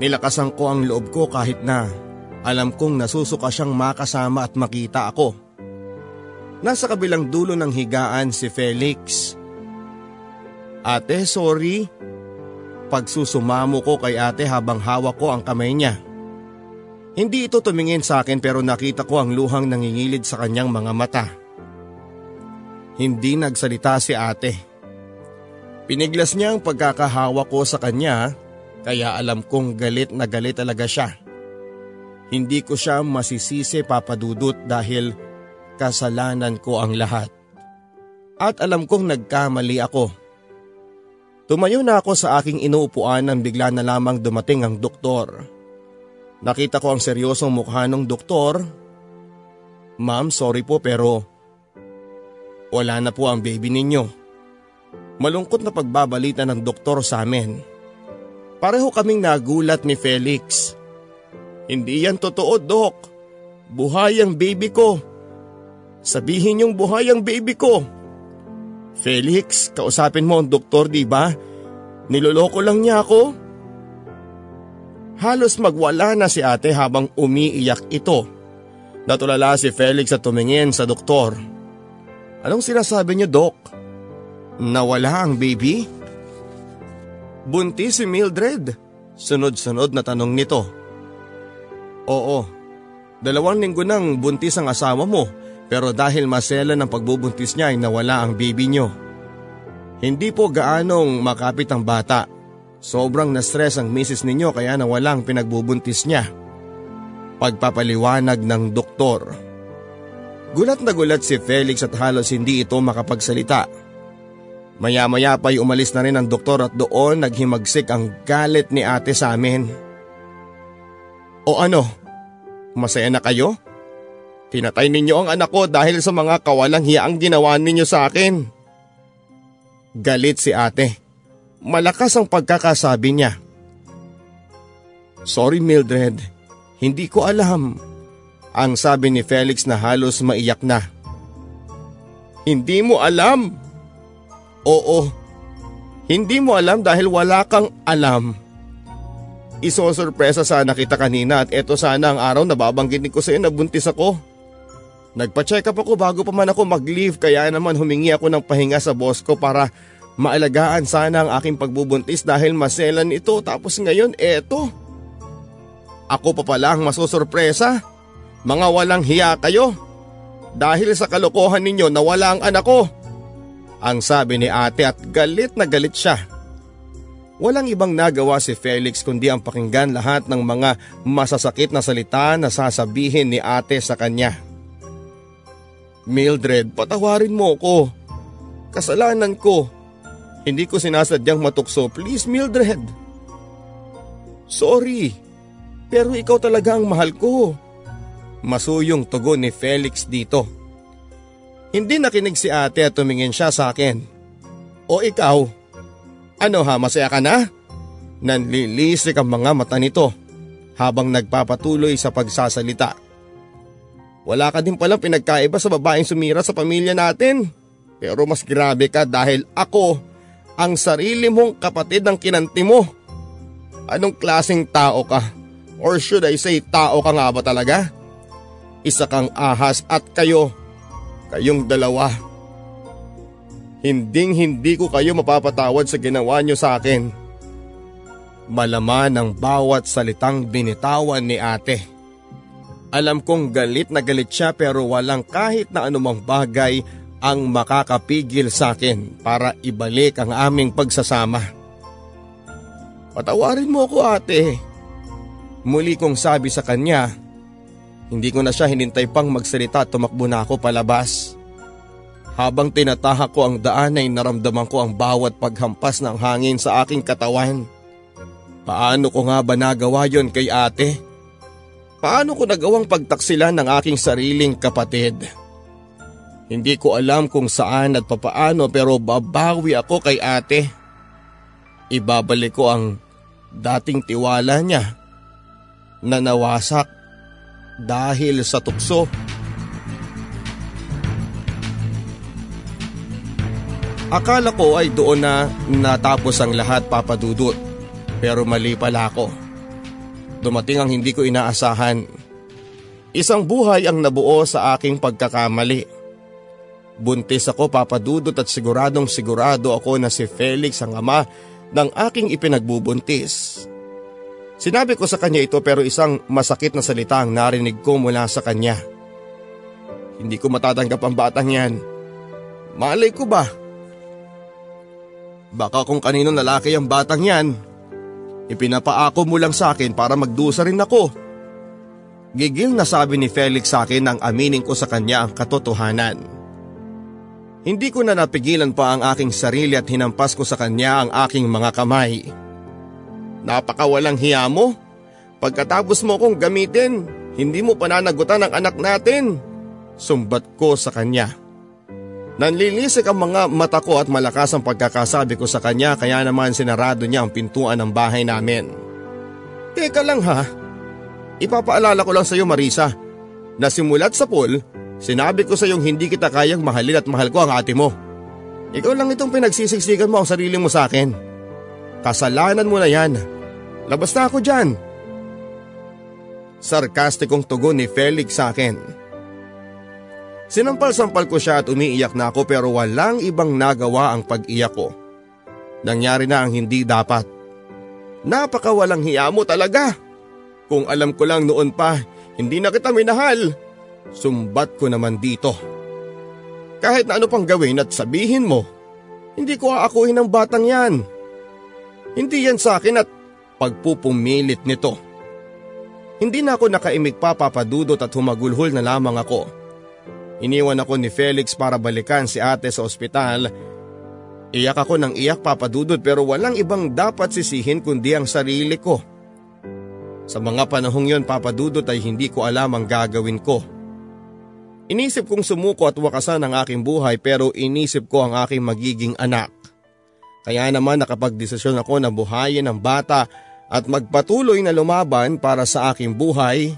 Nilakasan ko ang loob ko kahit na alam kong nasusuka siyang makasama at makita ako. Nasa kabilang dulo ng higaan si Felix. Ate, sorry. Pagsusumamo ko kay ate habang hawak ko ang kamay niya. Hindi ito tumingin sa akin pero nakita ko ang luhang nangingilid sa kanyang mga mata. Hindi nagsalita si ate. Piniglas niya ang pagkakahawa ko sa kanya kaya alam kong galit na galit talaga siya. Hindi ko siya masisisi papadudot dahil kasalanan ko ang lahat. At alam kong nagkamali ako. Tumayo na ako sa aking inuupuan nang bigla na lamang dumating ang doktor. Nakita ko ang seryosong mukha ng doktor. Ma'am, sorry po pero wala na po ang baby ninyo. Malungkot na pagbabalita ng doktor sa amin. Pareho kaming nagulat ni Felix. Hindi yan totoo, Dok. Buhay ang baby ko. Sabihin yung buhay ang baby ko. Felix, kausapin mo ang doktor di ba? Niloloko lang niya ako. Halos magwala na si ate habang umiiyak ito. Natulala si Felix at tumingin sa doktor. Anong sinasabi niyo, Dok? Nawala ang baby? Buntis si Mildred. Sunod-sunod na tanong nito. Oo, dalawang linggo nang buntis ang asawa mo pero dahil masela ng pagbubuntis niya ay nawala ang baby niyo. Hindi po gaanong makapit ang bata. Sobrang na-stress ang misis ninyo kaya nawala ang pinagbubuntis niya. Pagpapaliwanag ng doktor. Gulat na gulat si Felix at halos hindi ito makapagsalita. Maya-maya pa'y umalis na rin ang doktor at doon naghimagsik ang galit ni ate sa amin. O ano, masaya na kayo? Pinatay ninyo ang anak ko dahil sa mga kawalang hiyaang ginawa ninyo sa akin. Galit si ate. Malakas ang pagkakasabi niya. Sorry Mildred, hindi ko alam. Ang sabi ni Felix na halos maiyak na. Hindi mo alam? Oo. Hindi mo alam dahil wala kang alam. Isosorpresa sana kita kanina at eto sana ang araw na babanggitin ko sa iyo na buntis ako. Nagpa-check up ako bago pa man ako mag-leave kaya naman humingi ako ng pahinga sa boss ko para maalagaan sana ang aking pagbubuntis dahil maselan ito tapos ngayon eto. Ako pa pala ang masusurpresa. Mga walang hiya kayo. Dahil sa kalokohan ninyo nawala ang anak ko. Ang sabi ni ate at galit na galit siya. Walang ibang nagawa si Felix kundi ang pakinggan lahat ng mga masasakit na salita na sasabihin ni ate sa kanya. Mildred, patawarin mo ko. Kasalanan ko. Hindi ko sinasadyang matukso. Please, Mildred. Sorry. Pero ikaw talaga ang mahal ko. Masuyong tugon ni Felix dito. Hindi nakinig si ate at tumingin siya sa akin. O ikaw? Ano ha, masaya ka na? Nanlilisik ang mga mata nito habang nagpapatuloy sa pagsasalita. Wala ka din palang pinagkaiba sa babaeng sumira sa pamilya natin. Pero mas grabe ka dahil ako ang sarili mong kapatid ng kinanti mo. Anong klaseng tao ka? Or should I say tao ka nga ba talaga? Isa kang ahas at kayo, kayong dalawa. Hinding hindi ko kayo mapapatawad sa ginawa nyo sa akin. Malaman ang bawat salitang binitawan ni ate. Alam kong galit na galit siya pero walang kahit na anumang bagay ang makakapigil sa akin para ibalik ang aming pagsasama. Patawarin mo ako ate. Muli kong sabi sa kanya, hindi ko na siya hinintay pang magsalita at tumakbo na ako palabas. Habang tinatahak ko ang daan ay naramdaman ko ang bawat paghampas ng hangin sa aking katawan. Paano ko nga ba nagawa yon kay ate? Paano ko nagawang pagtaksilan ng aking sariling kapatid? Hindi ko alam kung saan at papaano pero babawi ako kay ate. Ibabalik ko ang dating tiwala niya na nawasak dahil sa tukso. Akala ko ay doon na natapos ang lahat papadudot pero mali pala ako. Dumating ang hindi ko inaasahan. Isang buhay ang nabuo sa aking pagkakamali. Buntis ako papadudot at siguradong sigurado ako na si Felix ang ama ng aking ipinagbubuntis. Sinabi ko sa kanya ito pero isang masakit na salita ang narinig ko mula sa kanya. Hindi ko matatanggap ang batang yan. Malay ko ba? Baka kung kanino lalaki ang batang yan, Ipinapaako mo lang sa akin para magdusa rin ako. Gigil na sabi ni Felix sa akin nang aminin ko sa kanya ang katotohanan. Hindi ko na napigilan pa ang aking sarili at hinampas ko sa kanya ang aking mga kamay. Napakawalang hiya mo. Pagkatapos mo kong gamitin, hindi mo pananagutan ang anak natin. Sumbat ko sa kanya. Nanlilisik ang mga mata ko at malakas ang pagkakasabi ko sa kanya kaya naman sinarado niya ang pintuan ng bahay namin. Teka lang ha, ipapaalala ko lang sa iyo Marisa, na simulat sa pool, sinabi ko sa iyong hindi kita kayang mahalin at mahal ko ang ate mo. Ikaw lang itong pinagsisiksikan mo ang sarili mo sa akin. Kasalanan mo na yan. Labas na ako dyan. Sarkastikong tugon ni Felix sa akin. Sinampal-sampal ko siya at umiiyak na ako pero walang ibang nagawa ang pag-iyak ko. Nangyari na ang hindi dapat. Napakawalang hiya mo talaga. Kung alam ko lang noon pa, hindi na kita minahal. Sumbat ko naman dito. Kahit na ano pang gawin at sabihin mo, hindi ko aakuhin ang batang yan. Hindi yan sa akin at pagpupumilit nito. Hindi na ako nakaimik pa papadudot at humagulhol na lamang ako. Iniwan ako ni Felix para balikan si ate sa ospital. Iyak ako ng iyak papadudod pero walang ibang dapat sisihin kundi ang sarili ko. Sa mga panahong yon papadudot ay hindi ko alam ang gagawin ko. Inisip kong sumuko at wakasan ang aking buhay pero inisip ko ang aking magiging anak. Kaya naman nakapagdesisyon ako na buhayin ang bata at magpatuloy na lumaban para sa aking buhay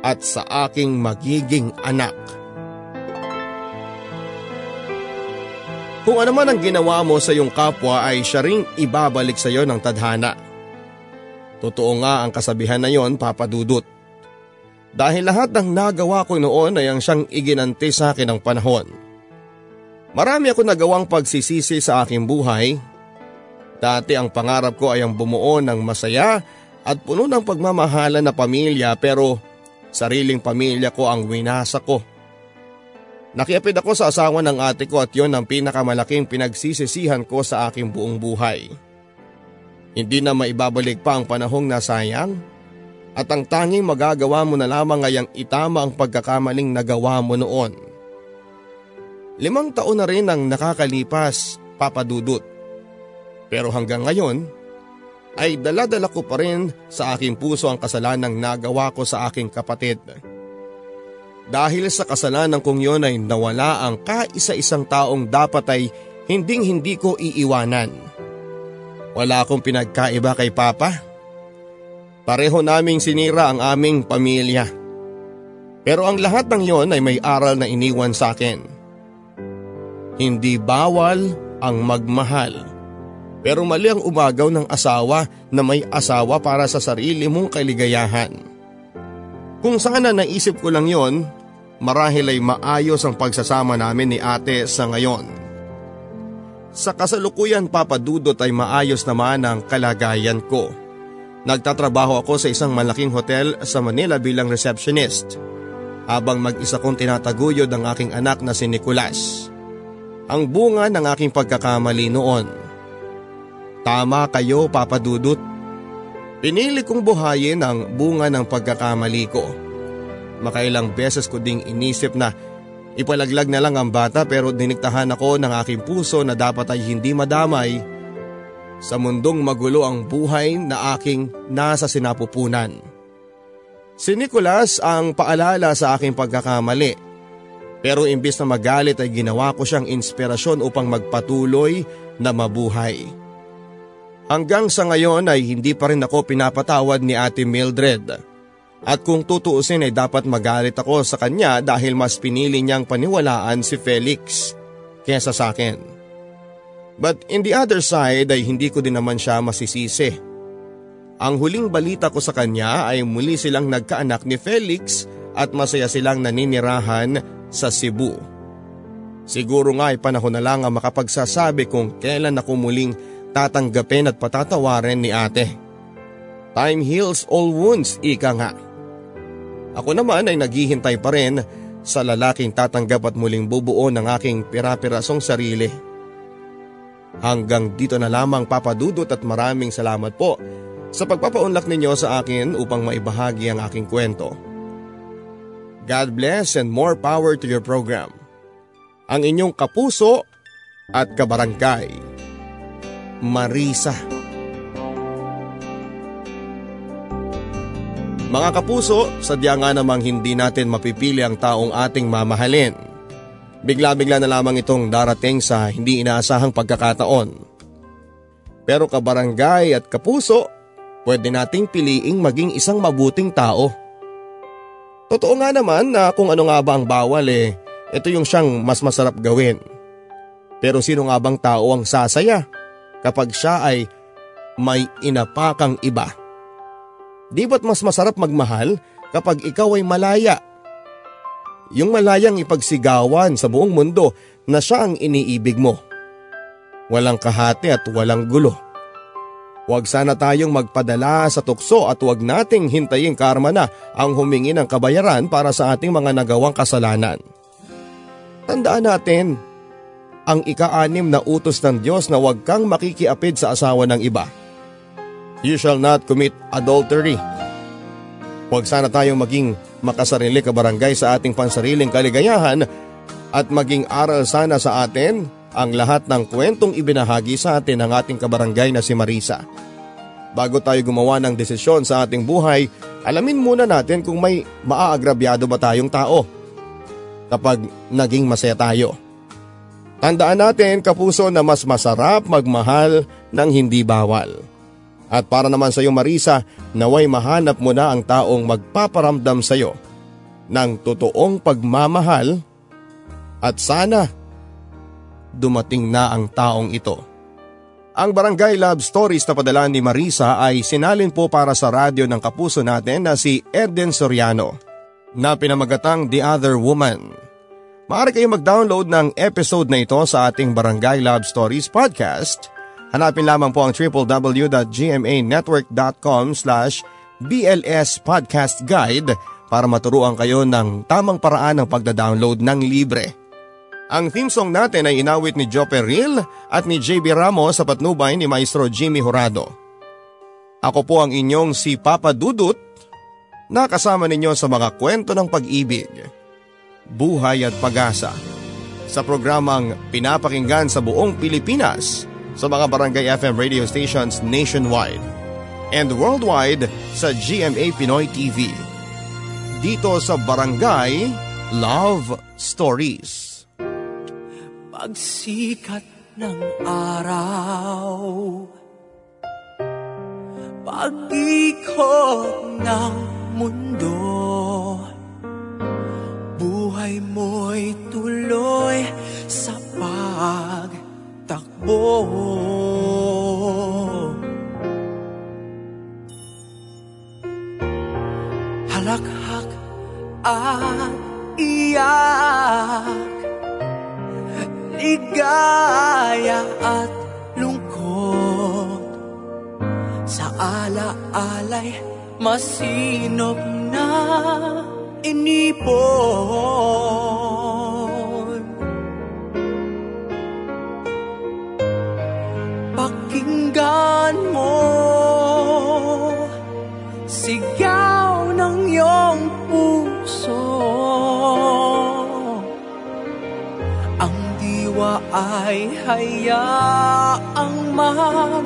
at sa aking magiging anak. Kung ano man ang ginawa mo sa iyong kapwa ay siya ring ibabalik sa iyo ng tadhana. Totoo nga ang kasabihan na yon, Papa Dudut. Dahil lahat ng nagawa ko noon ay ang siyang iginanti sa akin ng panahon. Marami ako nagawang pagsisisi sa aking buhay. Dati ang pangarap ko ay ang bumuo ng masaya at puno ng pagmamahala na pamilya pero sariling pamilya ko ang winasa ko. Nakiapid ako sa asawa ng ate ko at yon ang pinakamalaking pinagsisisihan ko sa aking buong buhay. Hindi na maibabalik pa ang panahong nasayang at ang tanging magagawa mo na lamang ay ang itama ang pagkakamaling nagawa mo noon. Limang taon na rin ang nakakalipas, papadudot. Pero hanggang ngayon, ay daladala ko pa rin sa aking puso ang kasalanang nagawa ko sa aking kapatid. Dahil sa kasalanan kong yon ay nawala ang kaisa-isang taong dapat ay hinding hindi ko iiwanan. Wala akong pinagkaiba kay Papa. Pareho naming sinira ang aming pamilya. Pero ang lahat ng yon ay may aral na iniwan sa akin. Hindi bawal ang magmahal. Pero mali ang umagaw ng asawa na may asawa para sa sarili mong kaligayahan. Kung sana naisip ko lang yon, marahil ay maayos ang pagsasama namin ni ate sa ngayon. Sa kasalukuyan papadudot ay maayos naman ang kalagayan ko. Nagtatrabaho ako sa isang malaking hotel sa Manila bilang receptionist habang mag-isa kong tinataguyod ang aking anak na si Nicolas. Ang bunga ng aking pagkakamali noon. Tama kayo papadudot. Pinili kong buhayin ang bunga ng pagkakamali ko. Makailang beses ko ding inisip na ipalaglag na lang ang bata pero diniktahan ako ng aking puso na dapat ay hindi madamay sa mundong magulo ang buhay na aking nasa sinapupunan. Si Nicholas ang paalala sa aking pagkakamali. Pero imbis na magalit ay ginawa ko siyang inspirasyon upang magpatuloy na mabuhay. Hanggang sa ngayon ay hindi pa rin ako pinapatawad ni Ate Mildred. At kung tutuusin ay dapat magalit ako sa kanya dahil mas pinili niyang paniwalaan si Felix kesa sa akin. But in the other side ay hindi ko din naman siya masisisi. Ang huling balita ko sa kanya ay muli silang nagkaanak ni Felix at masaya silang naninirahan sa Cebu. Siguro nga ay panahon na lang ang makapagsasabi kung kailan ako muling tatanggapin at patatawarin ni ate. Time heals all wounds, ika nga. Ako naman ay naghihintay pa rin sa lalaking tatanggap at muling bubuo ng aking pirapirasong sarili. Hanggang dito na lamang papadudot at maraming salamat po sa pagpapaunlak ninyo sa akin upang maibahagi ang aking kwento. God bless and more power to your program. Ang inyong kapuso at kabarangay. Marisa. Mga kapuso, sadya nga namang hindi natin mapipili ang taong ating mamahalin. Bigla-bigla na lamang itong darating sa hindi inaasahang pagkakataon. Pero kabarangay at kapuso, pwede nating piliing maging isang mabuting tao. Totoo nga naman na kung ano nga ba ang bawal eh, ito yung siyang mas masarap gawin. Pero sino nga bang tao ang sasaya kapag siya ay may inapakang iba. Di ba't mas masarap magmahal kapag ikaw ay malaya? Yung malayang ipagsigawan sa buong mundo na siya ang iniibig mo. Walang kahati at walang gulo. Huwag sana tayong magpadala sa tukso at huwag nating hintayin karma na ang humingi ng kabayaran para sa ating mga nagawang kasalanan. Tandaan natin, ang ika-anim na utos ng Diyos na huwag kang makikiapid sa asawa ng iba. You shall not commit adultery. Huwag sana tayong maging makasarili kabarangay sa ating pansariling kaligayahan at maging aral sana sa atin ang lahat ng kwentong ibinahagi sa atin ng ating kabarangay na si Marisa. Bago tayo gumawa ng desisyon sa ating buhay, alamin muna natin kung may maaagrabyado ba tayong tao kapag naging masaya tayo. Tandaan natin kapuso na mas masarap magmahal ng hindi bawal. At para naman sa iyo Marisa, naway mahanap mo na ang taong magpaparamdam sa iyo ng totoong pagmamahal at sana dumating na ang taong ito. Ang Barangay Love Stories na padala ni Marisa ay sinalin po para sa radyo ng kapuso natin na si Eden Soriano na pinamagatang The Other Woman. Maaari kayong mag-download ng episode na ito sa ating Barangay Love Stories podcast. Hanapin lamang po ang www.gmanetwork.com slash BLS para maturuan kayo ng tamang paraan ng pagda-download ng libre. Ang theme song natin ay inawit ni Joe Peril at ni JB Ramos sa patnubay ni Maestro Jimmy Horado. Ako po ang inyong si Papa Dudut na kasama ninyo sa mga kwento ng pag-ibig buhay at pag-asa. Sa programang pinapakinggan sa buong Pilipinas sa mga barangay FM radio stations nationwide and worldwide sa GMA Pinoy TV. Dito sa Barangay Love Stories.
Pagsikat ng araw pag-ikot ng mundo Buhay mo'y tuloy sa pagtakbo. Halakhak at iyak Ligaya at lungkot. Sa ala-alay masinop na inipon. Pakinggan mo Sigaw ng iyong puso. Ang diwa ay hayaang maglakbay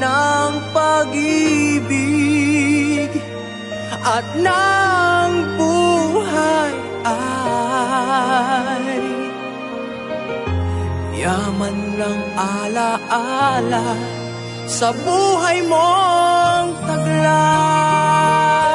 ng pag-ibig at ng buhay ay yaman ng alaala sa buhay mong taglay.